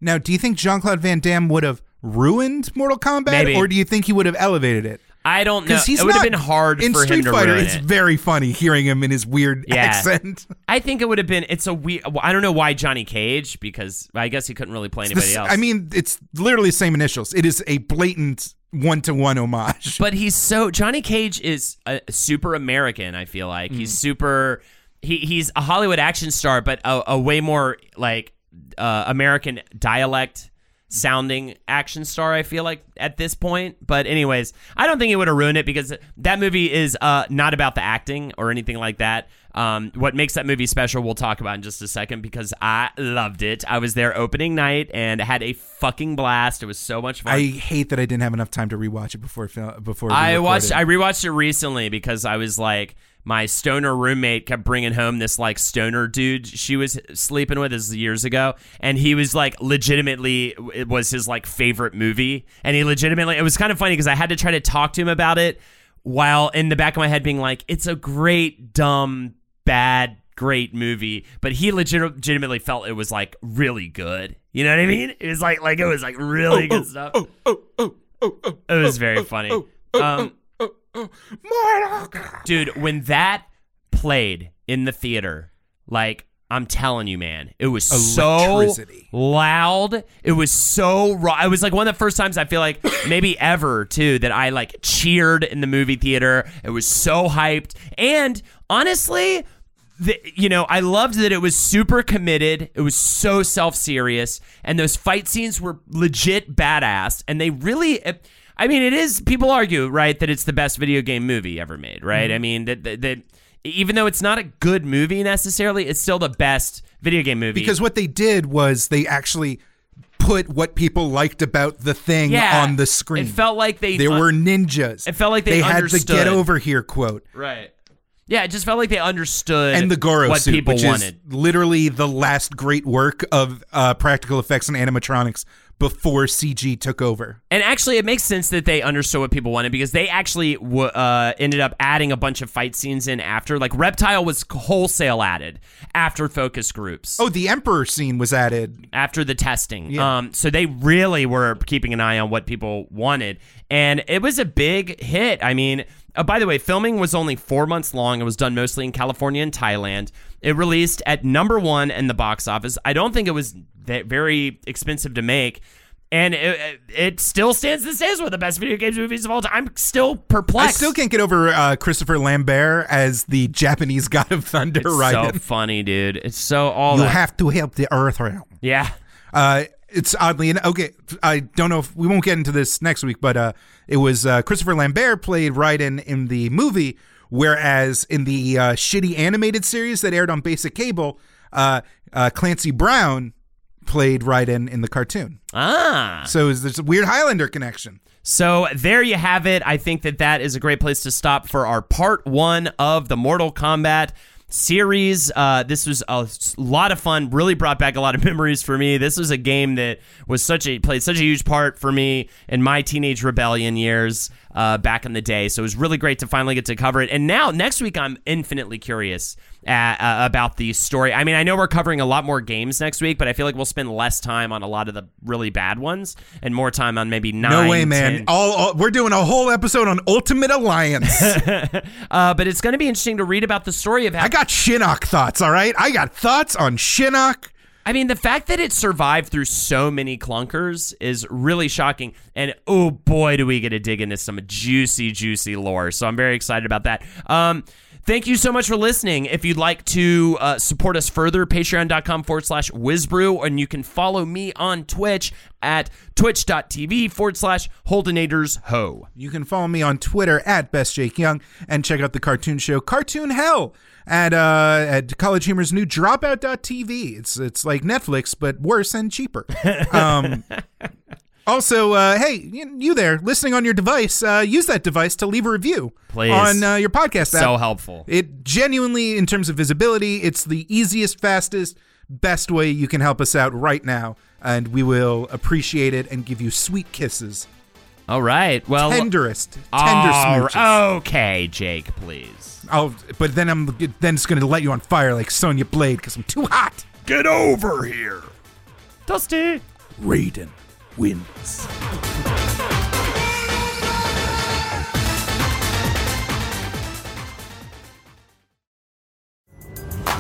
Now, do you think Jean Claude Van Damme would have ruined Mortal Kombat, Maybe. or do you think he would have elevated it? I don't know. He's it would have been hard in for Street him to Fighter. ruin It's it. very funny hearing him in his weird Yeah. accent. I think it would have been. It's a weird. I don't know why Johnny Cage because I guess he couldn't really play anybody This- else. I mean, it's literally the same initials. It is a blatant one to one homage. but he's so Johnny Cage is a super American. I feel like he's super. He he's a Hollywood action star, but a, a way more like uh, American dialect sounding action star. I feel like at this point. But anyways, I don't think it would have ruined it because that movie is uh, not about the acting or anything like that. Um, what makes that movie special, we'll talk about in just a second because I loved it. I was there opening night and had a fucking blast. It was so much fun. I hate that I didn't have enough time to rewatch it before before I watched. I rewatched it recently because I was like, my stoner roommate kept bringing home this like stoner dude she was sleeping with this years ago, and he was like legitimately it was his like favorite movie, and he legitimately it was kind of funny because I had to try to talk to him about it while in the back of my head being like, it's a great dumb bad great movie, but he legit- legitimately felt it was like really good. You know what I mean? It was like like it was like really good stuff. oh, oh, oh, oh, oh, It was very funny. Um, dude, when that played in the theater, like I'm telling you, man, it was so loud. It was so raw. It was like one of the first times I feel like maybe ever too that I like cheered in the movie theater. It was so hyped, and honestly. The, you know, I loved that it was super committed. It was so self serious, and those fight scenes were legit badass. And they really, I mean, it is. People argue, right, that it's the best video game movie ever made, right? I mean, that that, that even though it's not a good movie necessarily, it's still the best video game movie because what they did was they actually put what people liked about the thing Yeah, on the screen. it felt like they- there were ninjas. It felt like they they had the get over here quote right. Yeah, it just felt like they understood and the Goro what suit, people which wanted. is literally the last great work of uh, practical effects and animatronics before CG took over. And actually, it makes sense that they understood what people wanted because they actually w- uh, ended up adding a bunch of fight scenes in after. Like Reptile was wholesale added after focus groups. Oh, the Emperor scene was added. after the testing. Yeah. Um, so they really were keeping an eye on what people wanted, and it was a big hit. I mean, uh, by the way, filming was only four months long. It was done mostly in California and Thailand. It released at number one in the box office. I don't think it was that very expensive to make. and it, it still stands this as one of the best video games movies of all time. I'm still perplexed. I still can't get over uh, Christopher Lambert as the Japanese god of thunder. It's right? so funny, dude. It's so all you that. have to help the Earth realm. yeah. Uh, it's oddly and okay. I don't know if we won't get into this next week, but uh, it was uh, Christopher Lambert played Raiden in the movie, whereas in the uh, shitty animated series that aired on basic cable, uh, uh, Clancy Brown played Raiden in the cartoon. Ah. So there's a weird Highlander connection. So there you have it. I think that that is a great place to stop for our part one of the Mortal Kombat series. Uh, this was a lot of fun. Really brought back a lot of memories for me. This was a game that was such a played such a huge part for me in my teenage rebellion years uh, back in the day. So it was really great to finally get to cover it. And now next week, I'm infinitely curious uh, uh, about the story. I mean, I know we're covering a lot more games next week, but I feel like we'll spend less time on a lot of the really bad ones and more time on maybe nine. No way, man! All, all we're doing a whole episode on Ultimate Alliance. Uh, but it's going to be interesting to read about the story of how. I got Shinnok thoughts. All right, I got thoughts on Shinnok. I mean, the fact that it survived through so many clunkers is really shocking. And oh boy, do we get to dig into some juicy, juicy lore. So I'm very excited about that. Um, Thank you so much for listening. If you'd like to uh, support us further, patreon.com forward slash whizbrew, and you can follow me on Twitch at twitch.tv forward slash holdenators ho. You can follow me on Twitter at Best Jake Young and check out the cartoon show Cartoon Hell at uh, at College Humor's new Dropout.tv. It's it's like Netflix but worse and cheaper. Um, also, uh, hey, you, you there listening on your device? Uh, use that device to leave a review Please. on uh, your podcast app. So helpful. It genuinely, in terms of visibility, it's the easiest, fastest, best way you can help us out right now, and we will appreciate it and give you sweet kisses, All right. Well, tenderest, tender all smooches. okay, Jake, please. I'll, but then I'm then it's gonna light you on fire like Sonya Blade because I'm too hot. Get over here. Dusty. Raiden wins.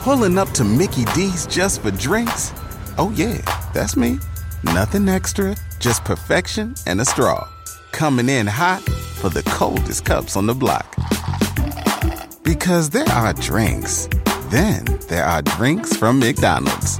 Pulling up to Mickey D's just for drinks? Oh, yeah, that's me. Nothing extra, just perfection and a straw. Coming in hot for the coldest cups on the block. Because there are drinks, then there are drinks from McDonald's.